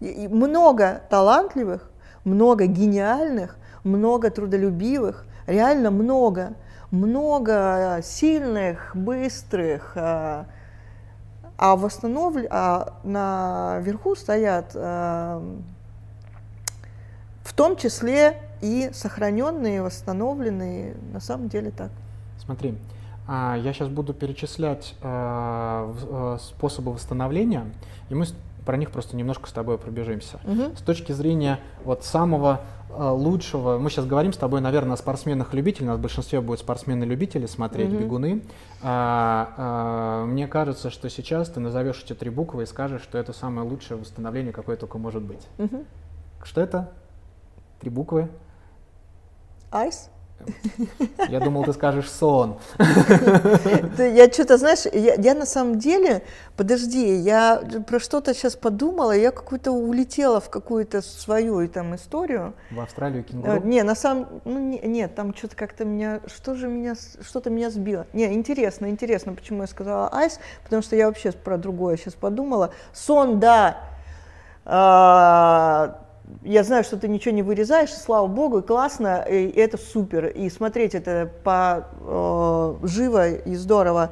И, и много талантливых, много гениальных, много трудолюбивых, реально много, много сильных, быстрых, а, а восстанов... а наверху стоят а, в том числе и сохраненные, восстановленные, на самом деле так. Смотри, а, я сейчас буду перечислять способы восстановления, и мы про них просто немножко с тобой пробежимся. Угу. С точки зрения вот самого лучшего, мы сейчас говорим с тобой, наверное, о спортсменах-любителях, у нас в большинстве будут спортсмены-любители смотреть, угу. бегуны. А, а, мне кажется, что сейчас ты назовешь эти три буквы и скажешь, что это самое лучшее восстановление, какое только может быть. Угу. Что это? Три буквы? Айс? Я думал, ты скажешь сон. Я что-то, знаешь, я, на самом деле, подожди, я про что-то сейчас подумала, я какую-то улетела в какую-то свою там историю. В Австралию кенгуру? Не, на самом, ну не, нет, там что-то как-то меня, что же меня, что-то меня сбило. Не, интересно, интересно, почему я сказала айс, потому что я вообще про другое сейчас подумала. Сон, да, а, я знаю, что ты ничего не вырезаешь, слава богу, и классно, и это супер, и смотреть это по э, живо и здорово.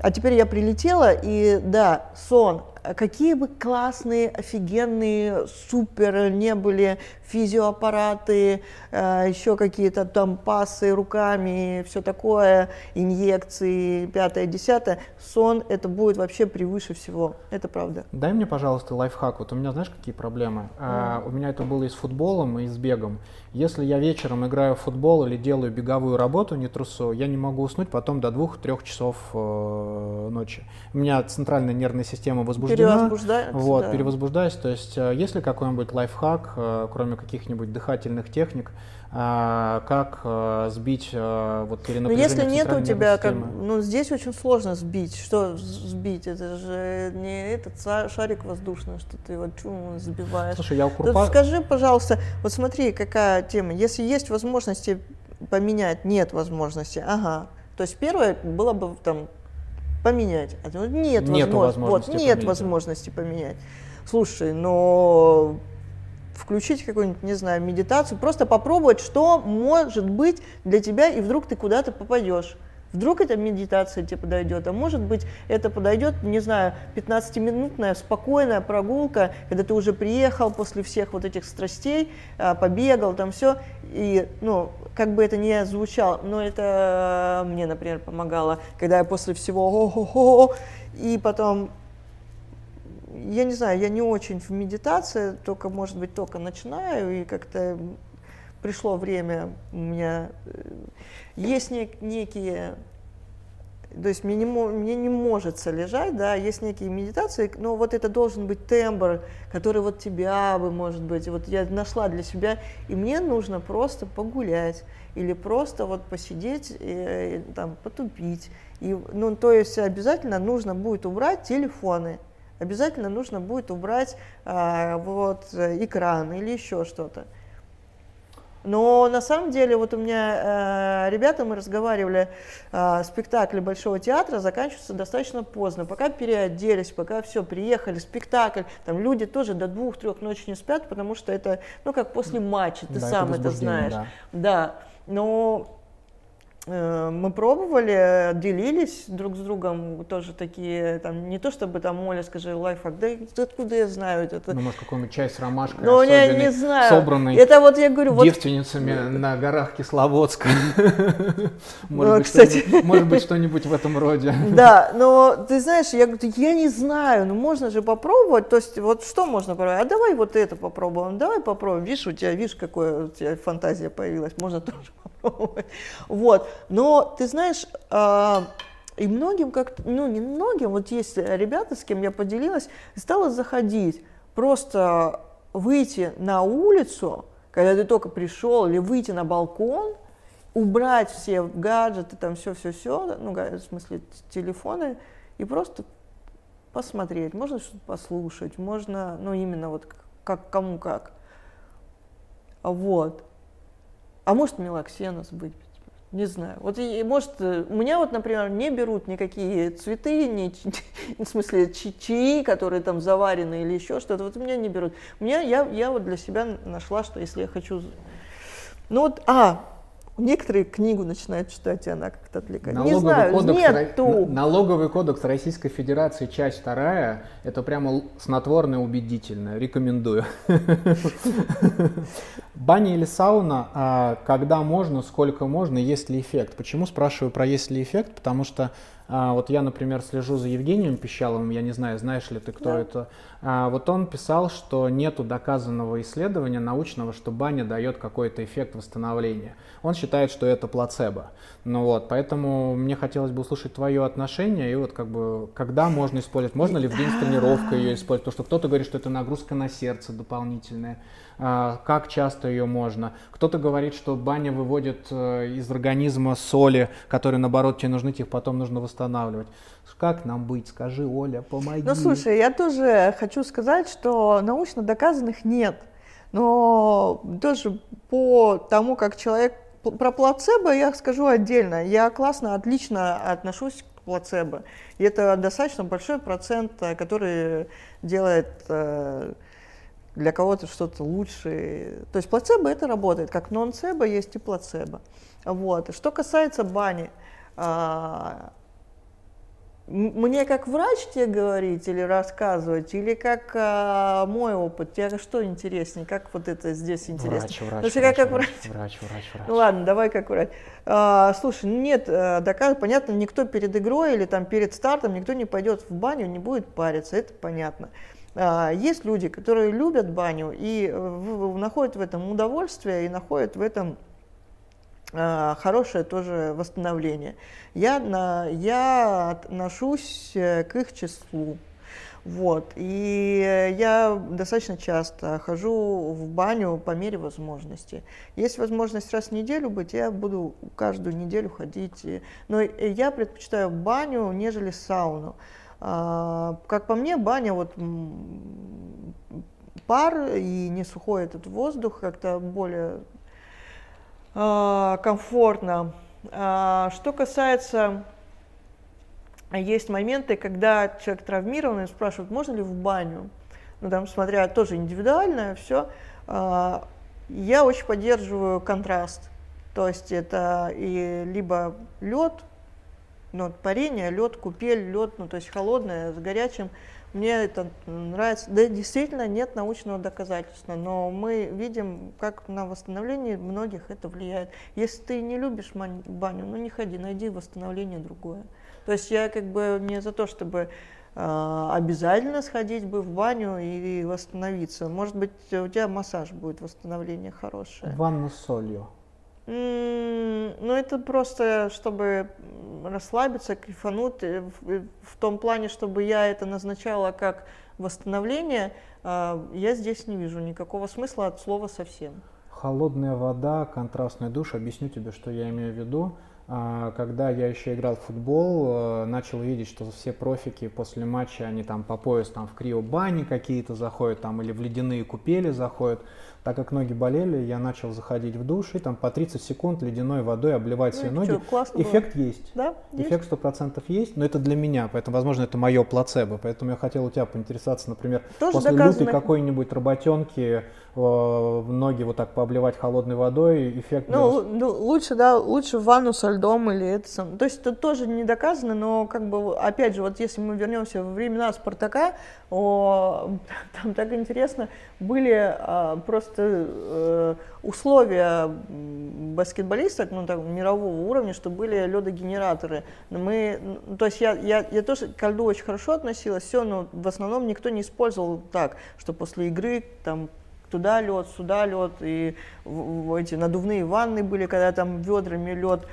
А теперь я прилетела, и да, сон, какие бы классные, офигенные, супер не были физиоаппараты, э, еще какие-то там пасы руками, все такое, инъекции, пятое, десятое, сон это будет вообще превыше всего, это правда. Дай мне, пожалуйста, лайфхак. Вот у меня, знаешь, какие проблемы? Mm. у меня это было и с футболом, и с бегом. Если я вечером играю в футбол или делаю беговую работу, не трусу, я не могу уснуть потом до двух-трех часов э, ночи. У меня центральная нервная система возбуждена. Перевозбуждается. Вот, да. перевозбуждаюсь. То есть, э, есть ли какой-нибудь лайфхак, кроме каких-нибудь дыхательных техник, а, как а, сбить а, вот перенапряжение Но если нет у тебя, как, ну здесь очень сложно сбить. Что сбить? Это же не этот шарик воздушный, что ты вот чум сбиваешь. Слушай, я у Курпа... Скажи, пожалуйста, вот смотри, какая тема. Если есть возможности поменять, нет возможности, ага. То есть первое было бы там поменять. А нет, нет возможности, вот, нет поменять. возможности поменять. Слушай, но включить какую-нибудь, не знаю, медитацию, просто попробовать, что может быть для тебя, и вдруг ты куда-то попадешь. Вдруг эта медитация тебе подойдет, а может быть это подойдет, не знаю, 15-минутная спокойная прогулка, когда ты уже приехал после всех вот этих страстей, а, побегал, там все, и, ну, как бы это ни звучало, но это мне, например, помогало, когда я после всего о-хо-хо, и потом я не знаю, я не очень в медитации, только, может быть, только начинаю, и как-то пришло время у меня... Э, есть нек- некие... То есть мне не, мне не может лежать, да, есть некие медитации, но вот это должен быть тембр, который вот тебя бы, может быть, вот я нашла для себя, и мне нужно просто погулять или просто вот посидеть, и, и, там, потупить. И, ну, то есть обязательно нужно будет убрать телефоны, обязательно нужно будет убрать а, вот экран или еще что-то. Но на самом деле, вот у меня э, ребята, мы разговаривали, э, спектакли Большого театра заканчиваются достаточно поздно. Пока переоделись, пока все, приехали, спектакль, там люди тоже до двух-трех ночи не спят, потому что это, ну, как после матча, ты да, сам это, это знаешь. Да. да. Но Э, мы пробовали, делились друг с другом, тоже такие, там, не то чтобы там, Оля, скажи, лайфхак, да откуда я знаю это? Ну, может, какой-нибудь чай с ромашкой, ну, я не знаю. собранный это вот я говорю, девственницами вот... на горах Кисловодска. Может, ну, кстати... может быть, что-нибудь в этом роде. Да, но ты знаешь, я говорю, я не знаю, ну можно же попробовать, то есть вот что можно попробовать? А давай вот это попробуем, давай попробуем, видишь, у тебя, видишь, какая у тебя фантазия появилась, можно тоже вот. Но ты знаешь, а, и многим как ну не многим, вот есть ребята, с кем я поделилась, стало заходить, просто выйти на улицу, когда ты только пришел, или выйти на балкон, убрать все гаджеты, там все-все-все, ну, в смысле телефоны, и просто посмотреть, можно что-то послушать, можно, ну, именно вот как кому как. Вот. А может мелоксена сбыть Не знаю. Вот, и, может, э, у меня вот, например, не берут никакие цветы, ни, в смысле чаи, которые там заварены или еще что-то. Вот меня не берут. У меня, я, я вот для себя нашла, что если я хочу... Ну вот, а, Некоторые книгу начинают читать, и она как-то отвлекает. Налоговый не знаю, кодекс, нету. Налоговый кодекс Российской Федерации, часть вторая, это прямо снотворное убедительное, рекомендую. Баня или сауна, а, когда можно, сколько можно, есть ли эффект? Почему спрашиваю про есть ли эффект? Потому что а, вот я, например, слежу за Евгением Пищаловым, я не знаю, знаешь ли ты, кто да. это. А, вот он писал, что нету доказанного исследования научного, что баня дает какой-то эффект восстановления. Он считает, что это плацебо. Ну вот, поэтому мне хотелось бы услышать твое отношение и вот как бы, когда можно использовать, можно ли в день с тренировкой ее использовать, потому что кто-то говорит, что это нагрузка на сердце дополнительная. А, как часто ее можно. Кто-то говорит, что баня выводит э, из организма соли, которые, наоборот, тебе нужны, их потом нужно восстанавливать. Как нам быть? Скажи, Оля, помоги. Ну, слушай, я тоже хочу сказать, что научно доказанных нет. Но тоже по тому, как человек... Про плацебо я скажу отдельно. Я классно, отлично отношусь к плацебо. И это достаточно большой процент, э, который делает э, для кого-то что-то лучше. То есть плацебо это работает, как нон-цебо есть и плацебо. Вот. Что касается бани, а, мне как врач тебе говорить или рассказывать, или как а, мой опыт? Тебе что интереснее? Как вот это здесь интересно? Врач, врач, врач, как, как врач, врач, врач, врач. Ну ладно, давай как врач. А, слушай, нет, э, доказ, понятно, никто перед игрой или там перед стартом, никто не пойдет в баню, не будет париться, это понятно. А, есть люди, которые любят баню и э, находят в этом удовольствие и находят в этом а, хорошее тоже восстановление. Я, на, я отношусь э, к их числу. Вот. И я достаточно часто хожу в баню по мере возможности. Есть возможность раз в неделю быть, я буду каждую неделю ходить. Но я предпочитаю баню, нежели сауну. А, как по мне, баня вот пар и не сухой этот воздух как-то более а, комфортно. А, что касается, есть моменты, когда человек травмирован и спрашивают, можно ли в баню, ну там смотря тоже индивидуально, все. Я очень поддерживаю контраст, то есть это и либо лед, ну, парение, лед, купель, лед, ну, то есть холодное с горячим. Мне это нравится. Да, действительно, нет научного доказательства, но мы видим, как на восстановление многих это влияет. Если ты не любишь баню, ну не ходи, найди восстановление другое. То есть я как бы не за то, чтобы э, обязательно сходить бы в баню и восстановиться. Может быть, у тебя массаж будет восстановление хорошее. Ванна с солью. Ну, это просто, чтобы расслабиться, кайфануть, э, в, в том плане, чтобы я это назначала как восстановление, а, я здесь не вижу никакого смысла от слова совсем. Холодная вода, контрастный душ, объясню тебе, что я имею в виду. А, когда я еще играл в футбол, э, начал видеть, что все профики после матча, они там по пояс там в крио-бани какие-то заходят, там или в ледяные купели заходят. Так как ноги болели, я начал заходить в душ и там по 30 секунд ледяной водой обливать ну, себе ноги. Что, Эффект было. есть. Да, Эффект сто процентов есть, но это для меня, поэтому, возможно, это мое плацебо. Поэтому я хотел у тебя поинтересоваться, например, Тоже после доказано. лютой какой-нибудь работенки э, ноги вот так пообливать холодной водой, эффект... Ну, ну, лучше, да, лучше в ванну со льдом или это сам. То есть это тоже не доказано, но как бы, опять же, вот если мы вернемся во времена Спартака, о, там так интересно, были а, просто э, условия баскетболисток, ну, так, мирового уровня, что были ледогенераторы. Мы, ну, то есть я, я, я тоже к льду очень хорошо относилась, все, но в основном никто не использовал так, что после игры там туда лед, сюда лед, и эти надувные ванны были, когда там ведрами лед.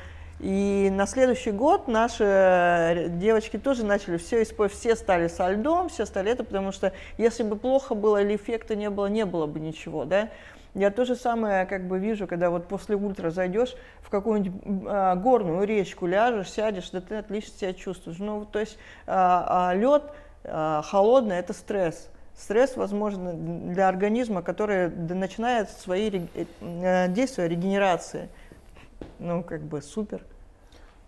И на следующий год наши девочки тоже начали все использовать, все стали со льдом, все стали это, потому что если бы плохо было или эффекта не было, не было бы ничего, да. Я то же самое как бы вижу, когда вот после ультра зайдешь в какую-нибудь а, горную речку, ляжешь, сядешь, да ты отлично себя чувствуешь. Ну, то есть а, а, лед а, холодный – это стресс. Стресс, возможно, для организма, который начинает свои э, действия регенерации. Ну, как бы супер.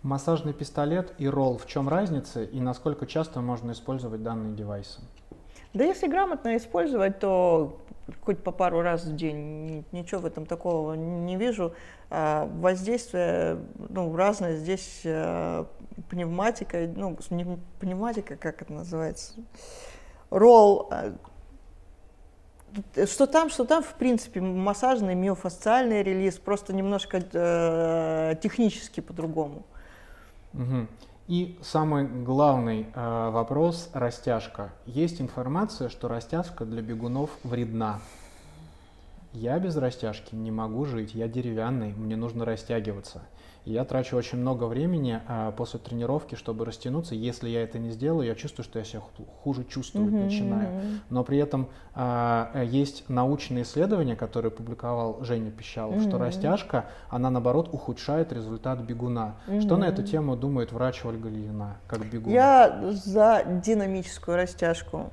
Массажный пистолет и ролл. В чем разница и насколько часто можно использовать данные девайсы? Да если грамотно использовать, то хоть по пару раз в день, ничего в этом такого не вижу. А воздействие ну, разное. Здесь э, пневматика, ну, не пневматика, как это называется, ролл, э, что там, что там, в принципе, массажный миофасциальный релиз, просто немножко э, технически по-другому. Угу. И самый главный э, вопрос – растяжка. Есть информация, что растяжка для бегунов вредна. Я без растяжки не могу жить, я деревянный, мне нужно растягиваться. Я трачу очень много времени а, после тренировки, чтобы растянуться. Если я это не сделаю, я чувствую, что я себя хуже чувствовать mm-hmm. начинаю. Но при этом а, есть научные исследования, которые публиковал Женя Пищалов, mm-hmm. что растяжка, она наоборот ухудшает результат бегуна. Mm-hmm. Что на эту тему думает врач Ольга Ильина, как бегун? Я за динамическую растяжку.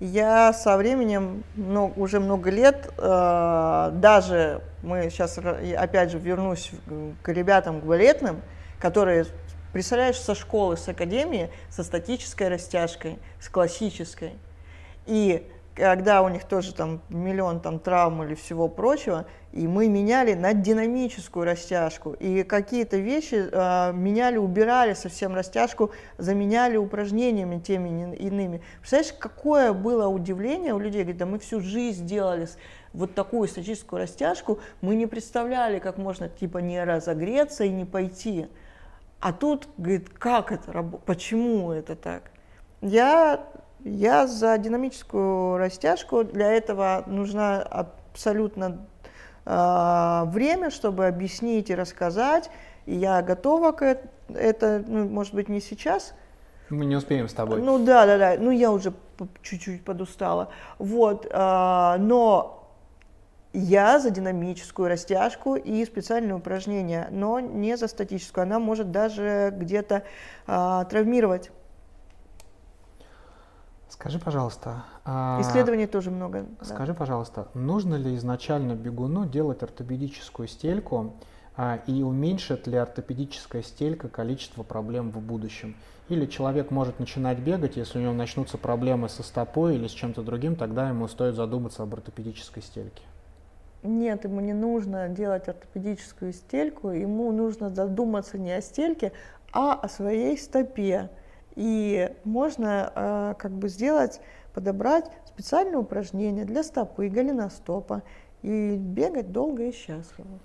Я со временем, ну, уже много лет, э, даже мы сейчас, опять же, вернусь к ребятам, к балетным, которые, представляешь, со школы, с академии, со статической растяжкой, с классической. И когда у них тоже там миллион там травм или всего прочего, и мы меняли на динамическую растяжку. И какие-то вещи э, меняли, убирали совсем растяжку, заменяли упражнениями теми иными. Представляешь, какое было удивление у людей, говорит, да мы всю жизнь делали вот такую статическую растяжку, мы не представляли, как можно типа не разогреться и не пойти. А тут, говорит, как это, почему это так? Я я за динамическую растяжку. Для этого нужно абсолютно э, время, чтобы объяснить и рассказать. И я готова к этому. Это, ну, может быть, не сейчас. Мы не успеем с тобой. Ну да, да, да. Ну я уже чуть-чуть подустала. Вот. Э, но я за динамическую растяжку и специальные упражнения, но не за статическую. Она может даже где-то э, травмировать. Скажи, пожалуйста. А, Исследований а... тоже много. Скажи, да. пожалуйста, нужно ли изначально бегуну делать ортопедическую стельку а, и уменьшит ли ортопедическая стелька количество проблем в будущем? Или человек может начинать бегать, если у него начнутся проблемы со стопой или с чем-то другим, тогда ему стоит задуматься об ортопедической стельке? Нет, ему не нужно делать ортопедическую стельку, ему нужно задуматься не о стельке, а о своей стопе. И можно э, как бы сделать, подобрать специальное упражнение для стопы, голеностопа и бегать долго и счастливо.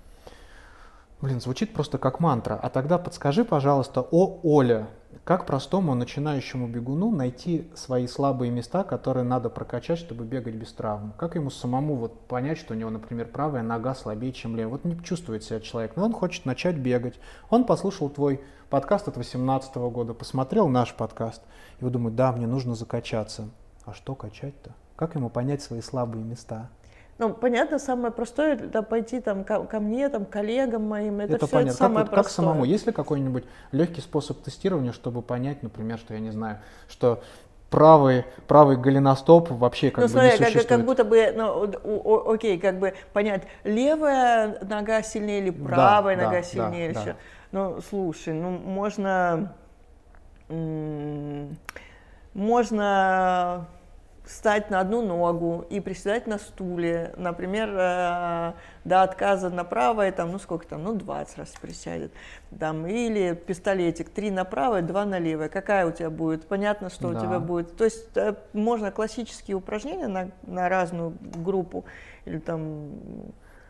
Блин, звучит просто как мантра. А тогда подскажи, пожалуйста, о Оля, как простому начинающему бегуну найти свои слабые места, которые надо прокачать, чтобы бегать без травм? Как ему самому вот понять, что у него, например, правая нога слабее, чем левая? Вот не чувствует себя человек, но он хочет начать бегать. Он послушал твой подкаст от 2018 года, посмотрел наш подкаст и вот думает, да, мне нужно закачаться. А что качать-то? Как ему понять свои слабые места? Ну, понятно, самое простое это пойти там ко, ко мне, там, коллегам моим. Это, это все понятно. Это самое как, простое. Как самому? Есть ли какой-нибудь легкий способ тестирования, чтобы понять, например, что я не знаю, что правый, правый голеностоп вообще как ну, бы смотри, не существует. Как, как будто бы, ну, о, окей, как бы понять, левая нога сильнее или правая да, нога да, сильнее да, еще. Да. Ну, слушай, ну, можно, можно встать на одну ногу и приседать на стуле, например, э, до отказа на правое, там, ну сколько там, ну 20 раз присядет, там, или пистолетик, три на правое, два на левое, какая у тебя будет, понятно, что да. у тебя будет, то есть э, можно классические упражнения на, на разную группу, или там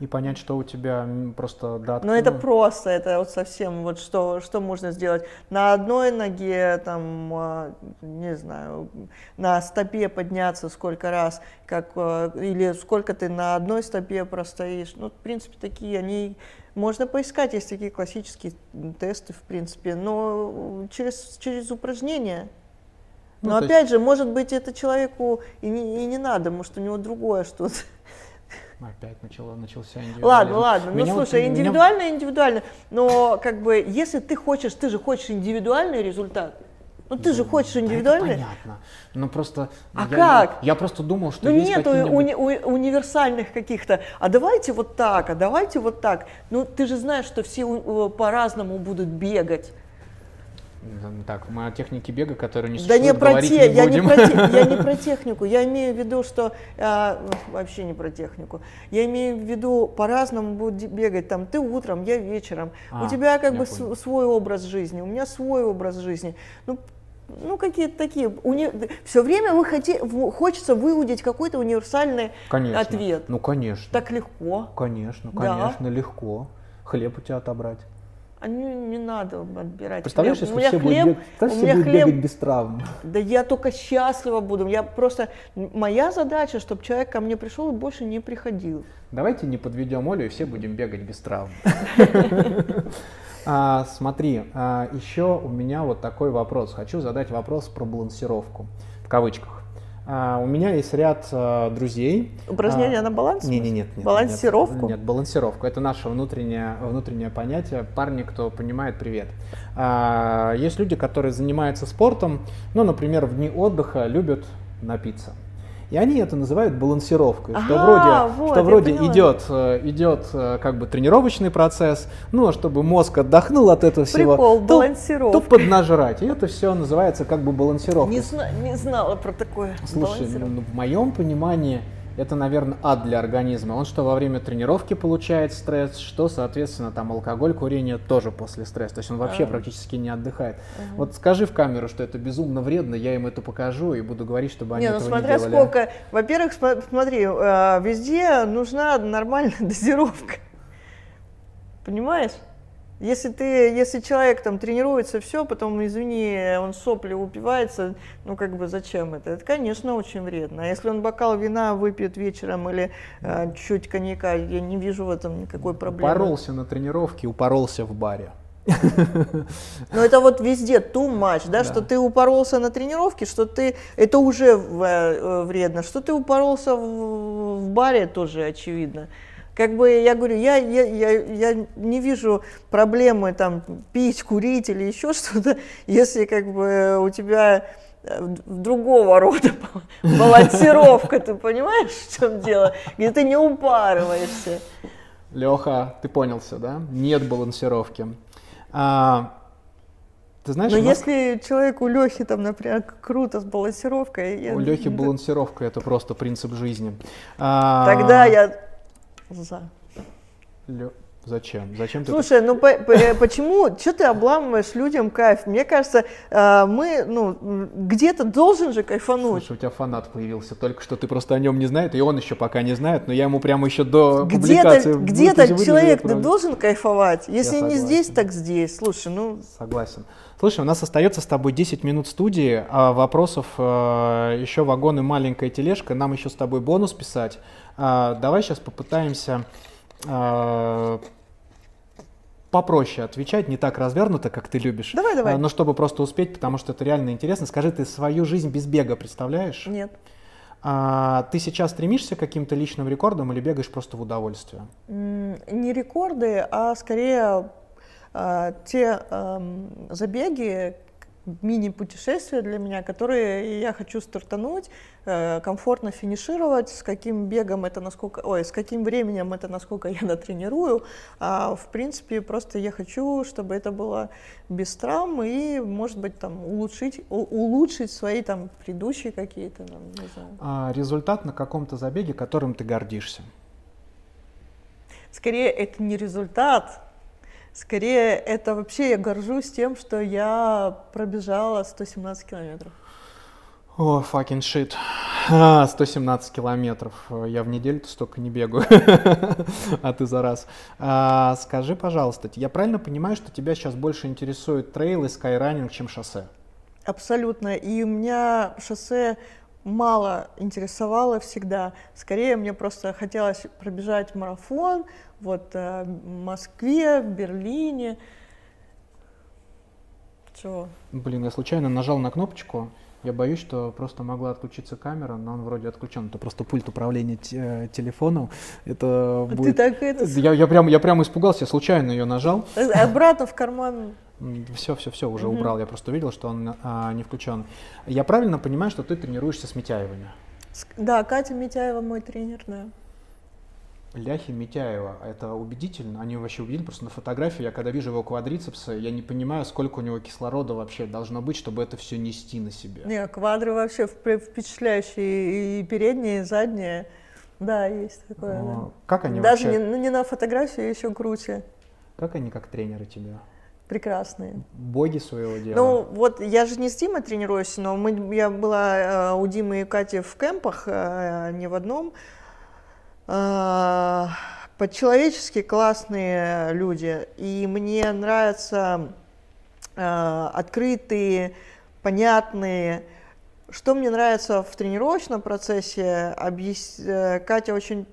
и понять, что у тебя просто датка. Ну, это просто, это вот совсем, вот что, что можно сделать. На одной ноге, там, а, не знаю, на стопе подняться сколько раз, как, а, или сколько ты на одной стопе простоишь. Ну, в принципе, такие, они, можно поискать, есть такие классические тесты, в принципе, но через, через упражнения. Ну, но опять есть... же, может быть, это человеку и не, и не надо, может, у него другое что-то. Опять начало, начался индивидуальный. Ладно, ладно. Ну, меня слушай, вот, индивидуально, меня... индивидуально. Но как бы, если ты хочешь, ты же хочешь индивидуальный результат. Ну ты же хочешь индивидуальный. Это понятно. Ну просто. А я, как? Я, просто думал, что Ну есть нет уни- у- универсальных каких-то, а давайте вот так, а давайте вот так. Ну ты же знаешь, что все по-разному будут бегать. Да, Так, мы о технике бега, которая не Да существует, не про те, не я не будем. про, те- я не про технику, я имею в виду, что а, вообще не про технику. Я имею в виду по-разному будут бегать. Там ты утром, я вечером. А, у тебя как бы понял. свой образ жизни, у меня свой образ жизни. Ну, ну какие-то такие. Все время вы в- хочется выудить какой-то универсальный Конечно. ответ. Ну, конечно. Так легко. Конечно, Да. конечно, легко. Хлеб у тебя отобрать. А не, не надо отбирать. Представляешь, хлеб. если у меня все будут хлеб, бегать, у меня будут хлеб бегать без травм. Да я только счастлива буду. Я просто моя задача, чтобы человек ко мне пришел и больше не приходил. Давайте не подведем Олю и все будем бегать без травм. А, Смотри, а, еще у меня вот такой вопрос. Хочу задать вопрос про балансировку, в кавычках. А, У меня есть ряд а, друзей. Упражнение а, на баланс? Не, не, нет, нет. Балансировку? Нет, нет, балансировку. Это наше внутреннее, внутреннее понятие. Парни, кто понимает, привет. А, Есть люди, которые занимаются спортом, ну, например, в дни отдыха любят напиться. И они это называют балансировкой, что Ага, вроде, вот, что вроде поняла. идет, э, идет э, как бы тренировочный процесс, ну, а чтобы мозг отдохнул от этого всего, Прикол, то, балансировка. то поднажрать. И это все называется как бы балансировка. Не, зна- не знала про такое. Слушай, Балансировка. ну, в моем понимании это, наверное, ад для организма. Он что во время тренировки получает стресс, что, соответственно, там алкоголь, курение тоже после стресса. То есть он вообще А. практически не отдыхает. Вот скажи в камеру, что это безумно вредно, я им это покажу и буду говорить, чтобы они Не, ну этого смотря не делали. сколько. Во-первых, смотри, э, везде нужна нормальная дозировка. Понимаешь? Если ты, если человек там тренируется, все, потом, извини, он сопли упивается, ну как бы зачем это? Это, конечно, очень вредно. А если он бокал вина выпьет вечером или э, чуть коньяка, я не вижу в этом никакой проблемы. Упоролся на тренировке, упоролся в баре. Но это вот везде too much, да, Да. что ты упоролся на тренировке, что ты, это уже в- э, вредно, что ты упоролся в, в баре, тоже очевидно. Как бы я говорю, я, я, я, я не вижу проблемы там пить, курить или еще что-то, если как бы у тебя э, другого рода балансировка, ты понимаешь, в чем дело, где ты не упарываешься. Леха, ты понял все, да? Нет балансировки. А, ты знаешь, Но нас- если человек у Лехи там, например, круто с балансировкой, я- у Лехи да, балансировка это просто принцип жизни. А, Тогда я за. Лё- Зачем? Зачем ты Слушай, ну по- по- э, почему, что ты обламываешь людям кайф? Мне кажется, э, мы, ну, где-то должен же кайфануть. Слушай, у тебя фанат появился только что, ты просто о нем не знаешь, и он еще пока не знает, но я ему прямо еще до Где-то, публикации где-то и человек ты должен кайфовать. Если не здесь, так здесь. Слушай, ну, Согласен. Слушай, у нас остается с тобой 10 минут студии, а вопросов э, еще вагон и маленькая тележка, нам еще с тобой бонус писать. А, давай сейчас попытаемся э, попроще отвечать, не так развернуто, как ты любишь. Давай, давай. А, но чтобы просто успеть, потому что это реально интересно. Скажи, ты свою жизнь без бега представляешь? нет. А, ты сейчас стремишься к каким-то личным рекордам или бегаешь просто в удовольствие? Не рекорды, а скорее а, те ам, забеги, мини-путешествия для меня, которые я хочу стартануть, э, комфортно финишировать, с каким бегом это насколько, ой, с каким временем это насколько я натренирую. А, в принципе, просто я хочу, чтобы это было без травм и, может быть, там улучшить, улучшить свои там предыдущие какие-то, там, не знаю. А, результат на каком-то забеге, которым ты гордишься? Скорее, это не результат. Скорее, это вообще я горжусь тем, что я пробежала 117 километров. О, fucking shit. А, 117 километров. Я в неделю-то столько не бегаю. А ты за раз. А, скажи, пожалуйста, я правильно понимаю, что тебя сейчас больше интересует трейл и скайранинг, чем шоссе? Абсолютно. И у меня шоссе мало интересовало всегда. Скорее, мне просто хотелось пробежать марафон вот, э, в Москве, в Берлине. Чего? Блин, я случайно нажал на кнопочку. Я боюсь, что просто могла отключиться камера, но он вроде отключен. Это просто пульт управления те- телефоном. Это Ты будет... так это... Я, я, прям, я прям испугался, я случайно ее нажал. Обратно в карман. Все, все, все уже убрал. Я просто увидел, что он а, не включен. Я правильно понимаю, что ты тренируешься с Митяевыми? Да, Катя Митяева мой тренер, да. Ляхи Митяева, это убедительно? Они вообще убедительны? Просто на фотографии, я когда вижу его квадрицепсы, я не понимаю, сколько у него кислорода вообще должно быть, чтобы это все нести на себе. Не, квадры вообще впечатляющие, и передние, и задние. Да, есть такое. Но, да. Как они Даже вообще... не, ну, не на фотографии, еще круче. Как они как тренеры тебя? Прекрасные. Боги своего дела. Ну, вот я же не с Димой тренируюсь, но мы, я была э, у Димы и Кати в кемпах, э, не в одном. Э, Подчеловечески классные люди. И мне нравятся э, открытые, понятные. Что мне нравится в тренировочном процессе, объяс... Э, Катя очень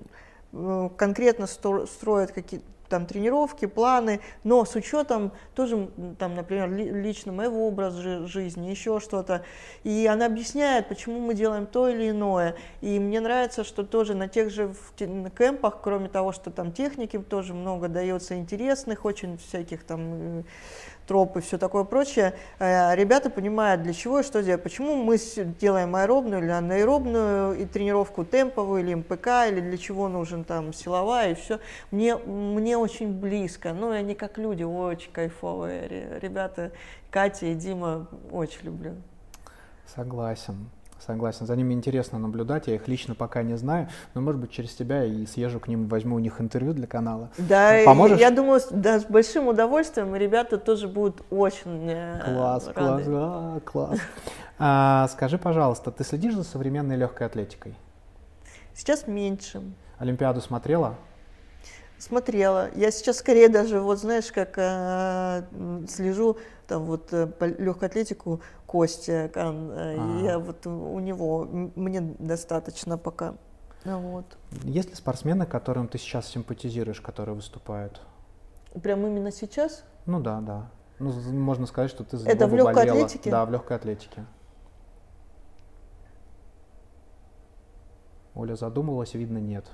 конкретно строит какие-то там тренировки, планы, но с учетом тоже, там, например, лично моего образа жизни, еще что-то. И она объясняет, почему мы делаем то или иное. И мне нравится, что тоже на тех же кемпах, кроме того, что там техники тоже много дается интересных, очень всяких там троп и все такое прочее, э, ребята понимают, для чего и что делать. Почему мы делаем аэробную или анаэробную и тренировку темповую или МПК, или для чего нужен там силовая и все. Мне, мне очень близко. Ну, и они как люди очень кайфовые. Ребята, Катя и Дима очень люблю. Согласен. Согласен, за ними интересно наблюдать, я их лично пока не знаю, но, может быть, через тебя и съезжу к ним, возьму у них интервью для канала. Да, Поможешь? я думаю, да, с большим удовольствием, ребята тоже будут очень э, Класс, рады. класс, а, класс. А, скажи, пожалуйста, ты следишь за современной легкой атлетикой? Сейчас меньше. Олимпиаду смотрела? Смотрела. Я сейчас скорее даже, вот знаешь, как э, слежу там вот э, по легкой атлетику Костя, а. я вот у него, мне достаточно пока. Ну вот. Есть ли спортсмены, которым ты сейчас симпатизируешь, которые выступают? Прям именно сейчас? Ну да, да. Ну, можно сказать, что ты за Это в легкой болела. атлетике? Да, в легкой атлетике. Оля задумалась, видно, нет.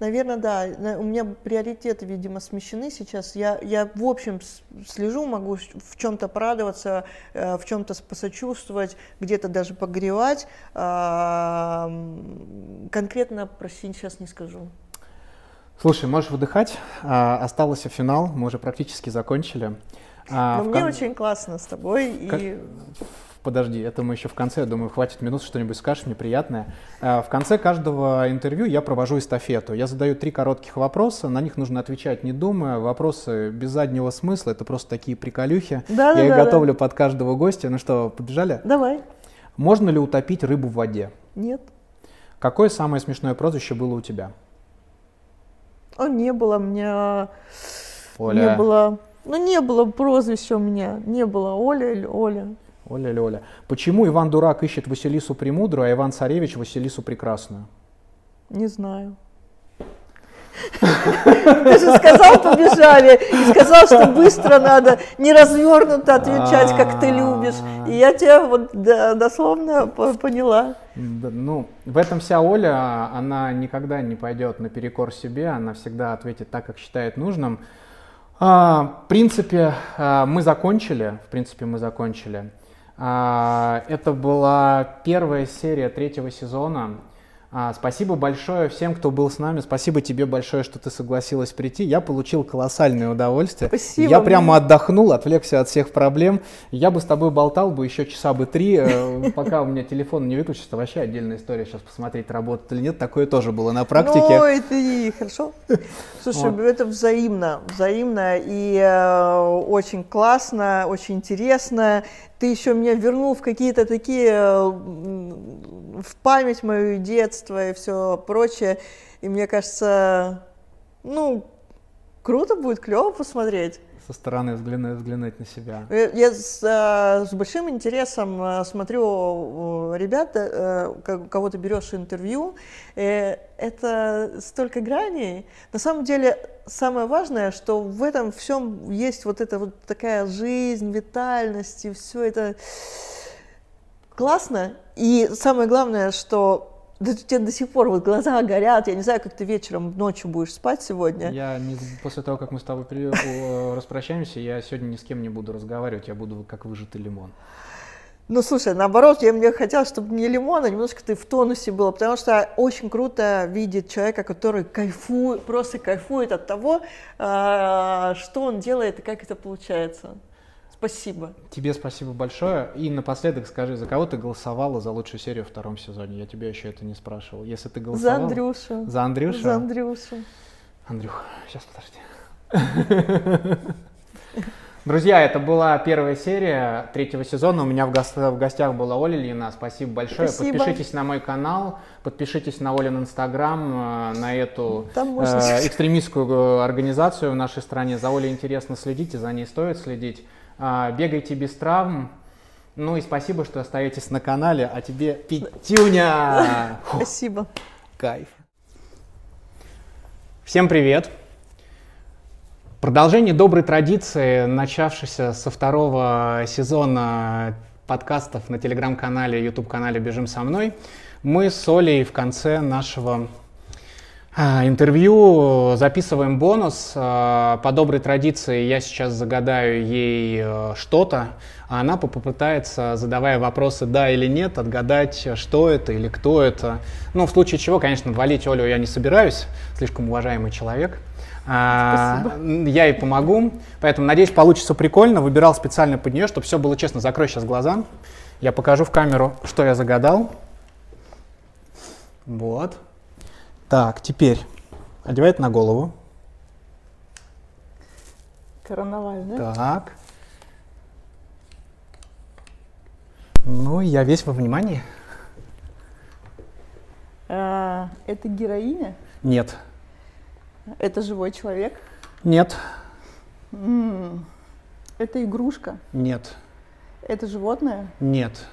Наверное, да. У меня приоритеты, видимо, смещены сейчас. Я, я в общем слежу, могу в чем-то порадоваться, э, в чем-то посочувствовать, где-то даже погревать. А, конкретно про сейчас не скажу. Слушай, можешь выдыхать. А, остался финал, мы уже практически закончили. А, Но мне кон... очень классно с тобой. Как... И подожди, это мы еще в конце, я думаю, хватит минут, что-нибудь скажешь мне приятное. А, в конце каждого интервью я провожу эстафету. Я задаю три коротких вопроса, на них нужно отвечать не думая. Вопросы без заднего смысла, это просто такие приколюхи. Да, я да, их да, готовлю да. под каждого гостя. Ну что, побежали? Давай. Можно ли утопить рыбу в воде? Нет. Какое самое смешное прозвище было у тебя? О, не было. Мне Оля. не было. Ну, не было прозвища у меня. Не было Оля или Оля. Оля или Оля. Почему Иван Дурак ищет Василису Премудрую, а Иван Царевич Василису Прекрасную? Не знаю. Ты же сказал, побежали, и сказал, что быстро надо, не развернуто отвечать, как ты любишь. И я тебя вот дословно поняла. Ну, в этом вся Оля, она никогда не пойдет наперекор себе, она всегда ответит так, как считает нужным. А, в принципе, а, мы закончили, в принципе, мы закончили. А, это была первая серия третьего сезона. А, спасибо большое всем, кто был с нами. Спасибо тебе большое, что ты согласилась прийти. Я получил колоссальное удовольствие. Спасибо. Я прямо отдохнул, отвлекся от всех проблем. Я бы с тобой болтал бы еще часа бы три, э, пока у меня телефон не выключится. Вообще отдельная история сейчас посмотреть, работает или нет. Такое тоже было на практике. Ой, ты, хорошо. Слушай, вот. это взаимно, взаимно и э, очень классно, очень интересно ты еще меня вернул в какие-то такие, в память мою детство и все прочее. И мне кажется, ну, круто будет, клево посмотреть со стороны взглянуть, взглянуть на себя? Э, я с, э, с большим интересом э, смотрю ребята, кого ты берешь интервью. Это столько граней. На самом деле, самое важное, что в этом всем есть вот эта вот такая жизнь, витальность, и все это классно. И самое главное, что Да у тебя до сих пор вот глаза горят. Я не знаю, как ты вечером, ночью будешь спать сегодня. Я не, после того, как мы с тобой при, о, распрощаемся, я сегодня ни с кем не буду разговаривать, я буду как выжатый лимон. Ну, слушай, наоборот, я мне хотела, чтобы не лимон, а немножко ты в тонусе был, потому что очень круто видеть человека, который кайфует, просто кайфует от того, а, что он делает и как это получается. Спасибо. Тебе спасибо большое. И напоследок скажи, за кого ты голосовала за лучшую серию в втором сезоне? Я тебя еще это не спрашивал. Если ты голосовала... За Андрюшу. За Андрюшу? За Андрюшу. Андрюх, сейчас подожди. Друзья, это была первая серия третьего сезона. У меня в, го- в гостях была Оля Лина. Спасибо большое. Спасибо. Подпишитесь на мой канал, подпишитесь на Олин Инстаграм, э, на эту э, экстремистскую э, организацию в нашей стране. За Олей интересно следите, за ней стоит следить. А, бегайте без травм. Ну и спасибо, что остаетесь на канале. А тебе пятюня! Спасибо. Кайф. Всем привет. Продолжение доброй традиции, начавшейся со второго сезона подкастов на телеграм-канале, YouTube-канале «Бежим со мной», мы с Олей в конце нашего интервью записываем бонус. А, По доброй традиции я сейчас загадаю ей э, что-то, а она попытается, задавая вопросы «да» или «нет», отгадать, что это или кто это. Ну, в случае чего, конечно, валить Олю я не собираюсь, слишком уважаемый человек. А, Я ей помогу, поэтому, надеюсь, получится прикольно. Выбирал специально под нее, чтобы все было честно. Закрой сейчас глаза. Я покажу в камеру, что я загадал. Вот. Так, теперь одевай это на голову. Карнаваль, да? Так. Ну, я весь во внимании. А, это героиня? Нет. Это живой человек? Нет. М, Это игрушка? Нет. Это животное? Нет.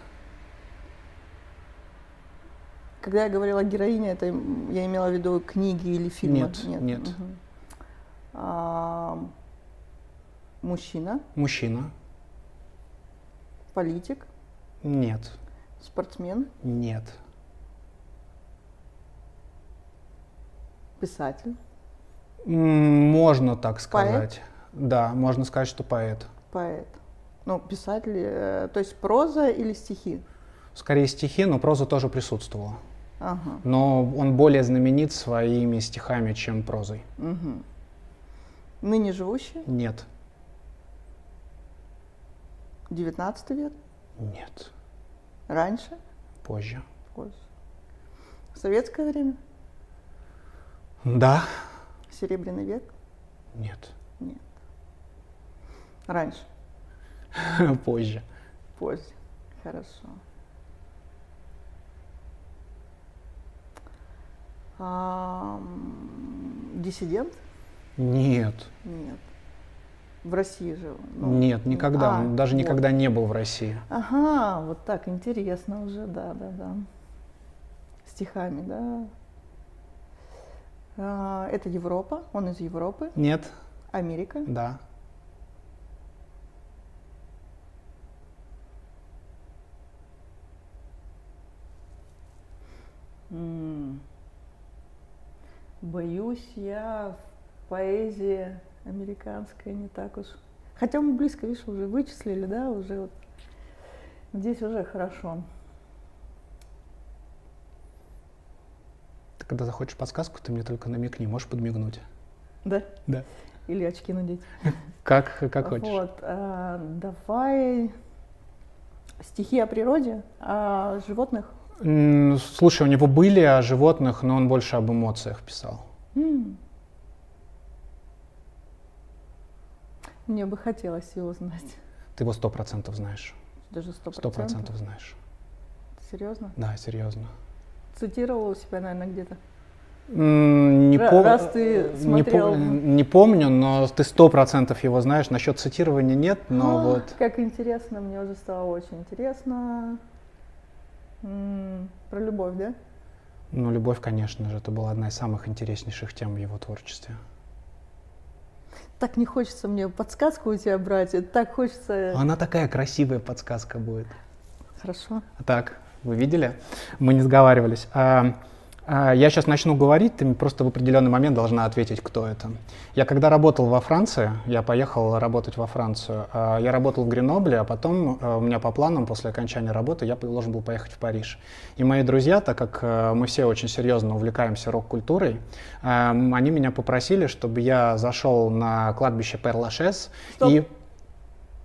Когда я говорила героиня, это я имела в виду книги или фильмы? Нет, нет. мгм. А, мужчина, Мужчина. политик, Нет. спортсмен, Нет. писатель, Можно так сказать. Да, можно сказать, что поэт. поэт. Ну, писатель, э, то есть проза или стихи? Скорее стихи, но проза тоже присутствовала. Ага. Но он более знаменит своими стихами, чем прозой. мгм. Ныне живущий, Нет. 19 век, Нет. раньше, Позже. позже. Советское время, Да. Серебряный век, Нет. нет. Раньше, Позже. позже. Хорошо. Диссидент? Нет. Нет. В России жил? Ну, Нет, никогда. а, Он даже вот. никогда не был в России. Ага, вот так, интересно уже, да, да, да. Стихами, да. А, это Европа, он из Европы, Нет. Америка. Да. М. Боюсь, я в поэзии американской не так уж. Хотя мы близко, видишь, уже вычислили, да, уже вот. Здесь уже хорошо. Ты когда захочешь подсказку, ты мне только намекни, можешь подмигнуть. Да? Да. Или очки надеть. Как, как хочешь. Вот, а, давай стихи о природе, о животных. Слушай, у него были о животных, но он больше об эмоциях писал. Мне бы хотелось его знать. Ты его сто процентов знаешь. Даже сто Сто процентов. процентов знаешь. Серьезно? Да, серьезно. Цитировал у себя, наверное, где-то. М, Не, пом- раз ты не, смотрел. пом- не помню, но ты сто процентов его знаешь. Насчет цитирования нет, но А, вот Как интересно, мне уже стало очень интересно. М, Про любовь, да? Ну, любовь, конечно же, это была одна из самых интереснейших тем в его творчестве. Так не хочется мне подсказку у тебя брать, так хочется... Она такая красивая подсказка будет. Хорошо. Так, вы видели, мы не сговаривались. А, я сейчас начну говорить, ты просто в определенный момент должна ответить, кто это. Я когда работал во Франции, я поехал работать во Францию, а, я работал в Гренобле, а потом а, у меня по планам после окончания работы я должен был поехать в Париж. И мои друзья, так как мы все очень серьезно увлекаемся рок-культурой, они меня попросили, чтобы я зашел на кладбище Пер-Лашес и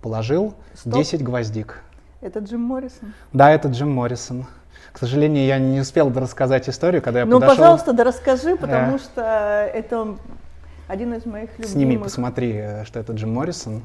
положил Стоп. 10 гвоздик. Это Джим Моррисон? Да, это Джим Моррисон. К сожалению, я не успел рассказать историю, когда я ну, подошел... Ну, пожалуйста, да расскажи, потому yeah. что это один из моих любимых... Сними, посмотри, э, что это Джим Моррисон.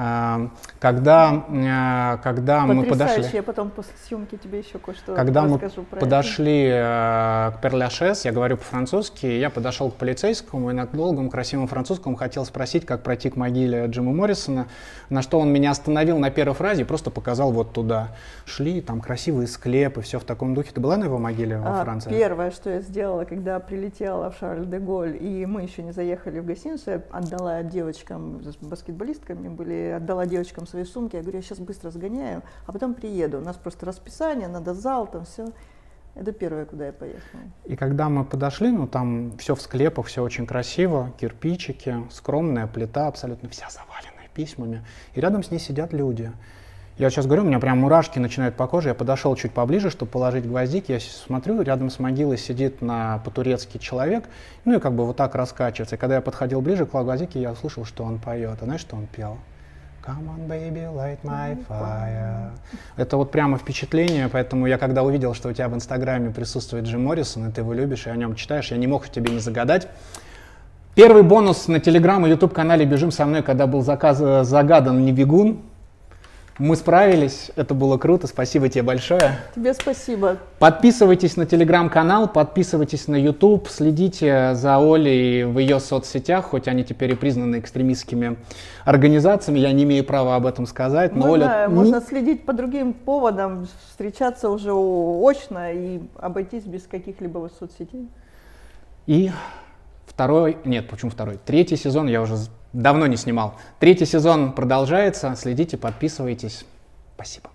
А, когда, э, когда мы подошли... я потом после съемки тебе еще кое-что Когда мы подошли это. к Перляшес, я говорю по-французски, я подошел к полицейскому и на долгом красивом французском хотел спросить, как пройти к могиле Джима Моррисона, на что он меня остановил на первой фразе и просто показал вот туда. Шли, там красивые склепы, все в таком духе. Ты была на его могиле во а, Франции? Первое, что я сделала, когда прилетела в Шарль-де-Голь, и мы еще не заехали в гостиницу, я отдала девочкам, баскетболистками были отдала девочкам свои сумки, я говорю, я сейчас быстро сгоняю, а потом приеду. У нас просто расписание, надо зал, там все. Это первое, куда я поехала. И когда мы подошли, ну там все в склепах, все очень красиво, кирпичики, скромная плита, абсолютно вся заваленная письмами. И рядом с ней сидят люди. Я сейчас говорю, у меня прям мурашки начинают по коже. Я подошел чуть поближе, чтобы положить гвоздик. Я смотрю, рядом с могилой сидит на по-турецки человек, ну и как бы вот так раскачивается. И когда я подходил ближе к гвоздике, я услышал, что он поет. А знаешь, что он пел? Come on, baby, light my fire. Это вот прямо впечатление, поэтому я когда увидел, что у тебя в Инстаграме присутствует Джим Моррисон, и ты его любишь, и о нем читаешь, я не мог тебе не загадать. Первый бонус на Телеграм и Ютуб канале «Бежим со мной», когда был заказ, загадан не бегун, мы справились, это было круто, спасибо тебе большое. Тебе спасибо. Подписывайтесь на телеграм-канал, подписывайтесь на YouTube, следите за Олей в ее соцсетях, хоть они теперь и признаны экстремистскими организациями, я не имею права об этом сказать. Но можно, Оля... можно следить по другим поводам, встречаться уже очно и обойтись без каких-либо соцсетей. И второй, нет, почему второй? Третий сезон я уже давно не снимал. Третий сезон продолжается. Следите, подписывайтесь. Спасибо.